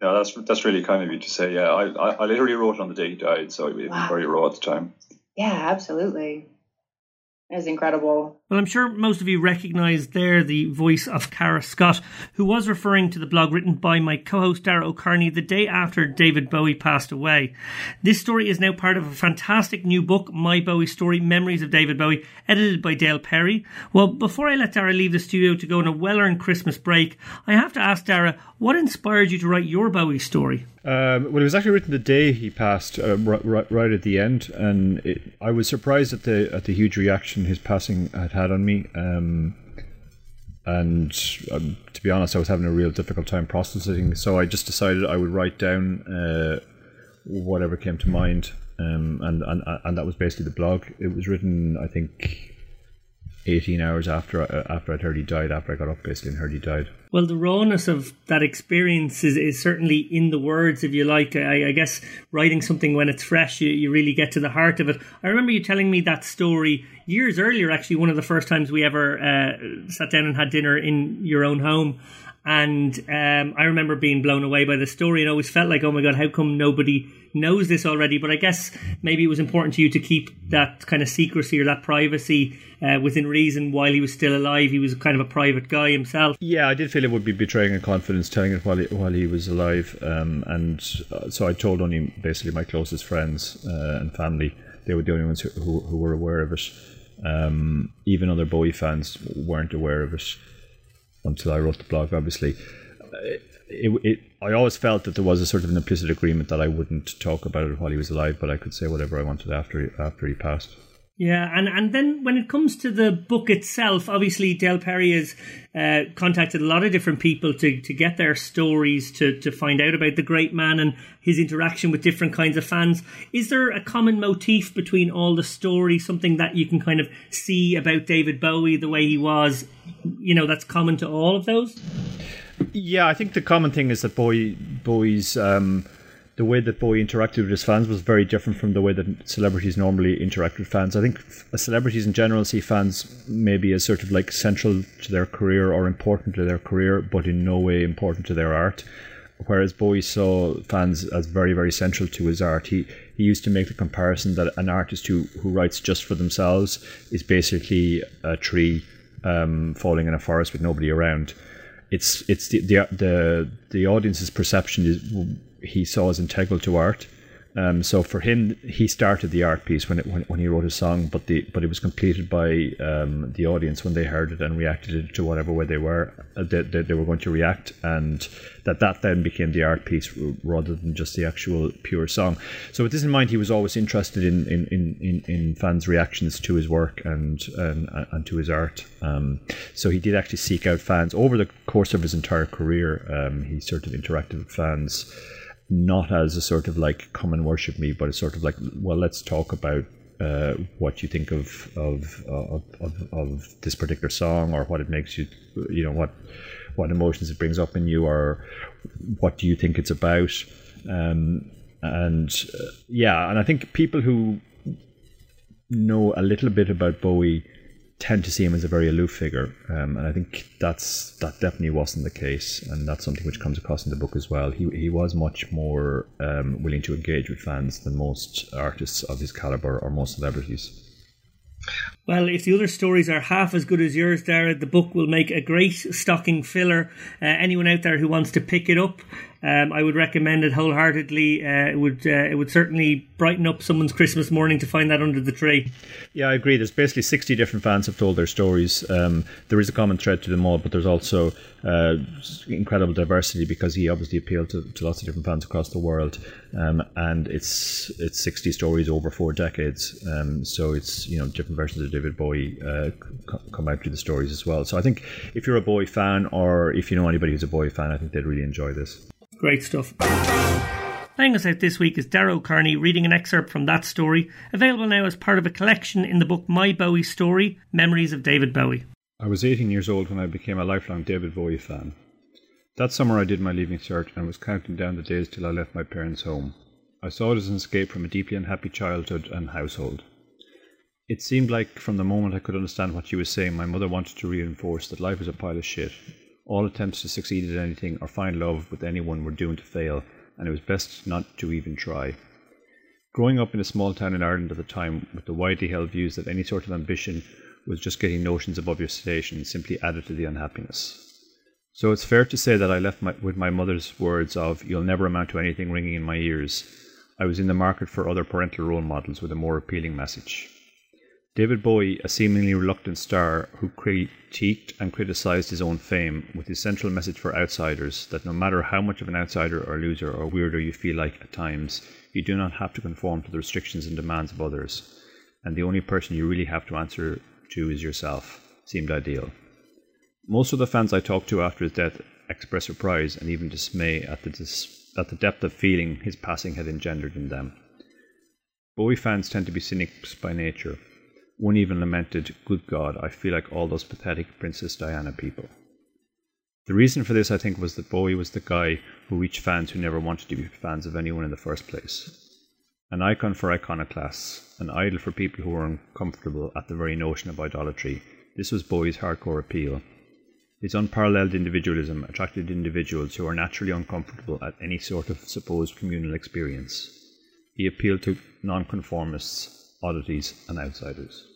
No, that's that's really kind of you to say. Yeah, I I, I literally wrote it on the day he died, so it was Wow. very raw at the time. yeah, absolutely. It was incredible. Well, I'm sure most of you recognise there the voice of Kara Scott, who was referring to the blog written by my co host Dara O'Kearney the day after David Bowie passed away. This story is now part of a fantastic new book, My Bowie Story Memories of David Bowie, edited by Dale Perry. Well, before I let Dara leave the studio to go on a well earned Christmas break, I have to ask Dara, what inspired you to write your Bowie story? Um, well, it was actually written the day he passed, uh, right, right, at the end, and it, I was surprised at the at the huge reaction his passing had had on me. Um, and um, to be honest, I was having a real difficult time processing. So I just decided I would write down uh, whatever came to mind, um, and, and and that was basically the blog. It was written, I think, eighteen hours after uh, after I'd heard he died. After I got up, basically, and heard he died. Well, the rawness of that experience is, is certainly in the words, if you like. I, I guess writing something when it's fresh, you, you really get to the heart of it. I remember you telling me that story years earlier, actually, one of the first times we ever uh, sat down and had dinner in your own home. And um, I remember being blown away by the story and always felt like, oh my God, how come nobody knows this already? But I guess maybe it was important to you to keep that kind of secrecy or that privacy uh, within reason while he was still alive. He was kind of a private guy himself. Yeah, I did feel it would be betraying a confidence telling it while he, while he was alive, um, and uh, so I told only basically my closest friends uh, and family. They were the only ones who, who, who were aware of it. Um, even other Bowie fans weren't aware of it until I wrote the blog. Obviously, it, it, it, I always felt that there was a sort of an implicit agreement that I wouldn't talk about it while he was alive, but I could say whatever I wanted after after he passed. Yeah, and, and then when it comes to the book itself, obviously Del Perry has uh, contacted a lot of different people to, to get their stories to, to find out about the great man and his interaction with different kinds of fans. Is there a common motif between all the stories, something that you can kind of see about David Bowie, the way he was, you know, that's common to all of those? Yeah, I think the common thing is that Bowie Bowie's um, the way that Bowie interacted with his fans was very different from the way that celebrities normally interact with fans. I think celebrities in general see fans maybe as sort of like central to their career or important to their career, but in no way important to their art. Whereas Bowie saw fans as very, very central to his art. He he used to make the comparison that an artist who, who writes just for themselves is basically a tree um, falling in a forest with nobody around it's it's the the the, the audience's perception is he saw as integral to art. Um, so for him, he started the art piece when it when, when he wrote his song, but the but it was completed by um, the audience when they heard it and reacted to whatever way they were uh, they, they, were going to react, and that that then became the art piece rather than just the actual pure song. So with this in mind, he was always interested in in, in, in, in fans' reactions to his work and and, and to his art. Um, so he did actually seek out fans over the course of his entire career. Um, he sort of interacted with fans not as a sort of like come and worship me, but a sort of like well, let's talk about uh, what you think of of, of of of this particular song or what it makes you, you know what what emotions it brings up in you or what do you think it's about. Um, and uh, yeah, and I think people who know a little bit about Bowie tend to see him as a very aloof figure, um, and I think that's that definitely wasn't the case, and that's something which comes across in the book as well. He he was much more um, willing to engage with fans than most artists of his caliber or most celebrities. Well, if the other stories are half as good as yours, Dara, the book will make a great stocking filler. Uh, anyone out there who wants to pick it up, um, I would recommend it wholeheartedly. Uh, it would uh, it would certainly brighten up someone's Christmas morning to find that under the tree. Yeah, I agree. There's basically 60 different fans have told their stories. Um, there is a common thread to them all, but there's also uh, incredible diversity because he obviously appealed to, to lots of different fans across the world. Um, and it's it's 60 stories over four decades. Um, so it's you know different versions of David Bowie uh, come out through the stories as well. So I think if you're a Bowie fan or if you know anybody who's a Bowie fan, I think they'd really enjoy this. Great stuff. Playing us out this week is Dara O'Kearney reading an excerpt from that story, available now as part of a collection in the book My Bowie Story Memories of David Bowie. I was 18 years old when I became a lifelong David Bowie fan. That summer I did my leaving cert and was counting down the days till I left my parents' home. I saw it as an escape from a deeply unhappy childhood and household. It seemed like from the moment I could understand what she was saying, my mother wanted to reinforce that life was a pile of shit. All attempts to succeed at anything or find love with anyone were doomed to fail, and it was best not to even try. Growing up in a small town in Ireland at the time, with the widely held views that any sort of ambition was just getting notions above your station, simply added to the unhappiness. So it's fair to say that I left my, with my mother's words of, You'll never amount to anything ringing in my ears. I was in the market for other parental role models with a more appealing message. David Bowie, a seemingly reluctant star who critiqued and criticised his own fame, with his central message for outsiders that no matter how much of an outsider or loser or weirdo you feel like at times, you do not have to conform to the restrictions and demands of others, and the only person you really have to answer to is yourself, seemed ideal. Most of the fans I talked to after his death expressed surprise and even dismay at the, dis- at the depth of feeling his passing had engendered in them. Bowie fans tend to be cynics by nature one even lamented, Good God, I feel like all those pathetic Princess Diana people. The reason for this, I think, was that Bowie was the guy who reached fans who never wanted to be fans of anyone in the first place. An icon for iconoclasts, an idol for people who were uncomfortable at the very notion of idolatry. This was Bowie's hardcore appeal. His unparalleled individualism attracted individuals who are naturally uncomfortable at any sort of supposed communal experience. He appealed to nonconformists, oddities, and outsiders.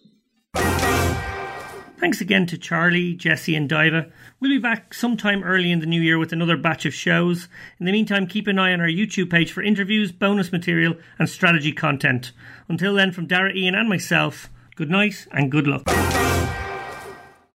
Thanks again to Charlie, Jesse, and Daiva. We'll be back sometime early in the new year with another batch of shows. In the meantime, keep an eye on our YouTube page for interviews, bonus material, and strategy content. Until then, from Dara, Ian, and myself, good night and good luck.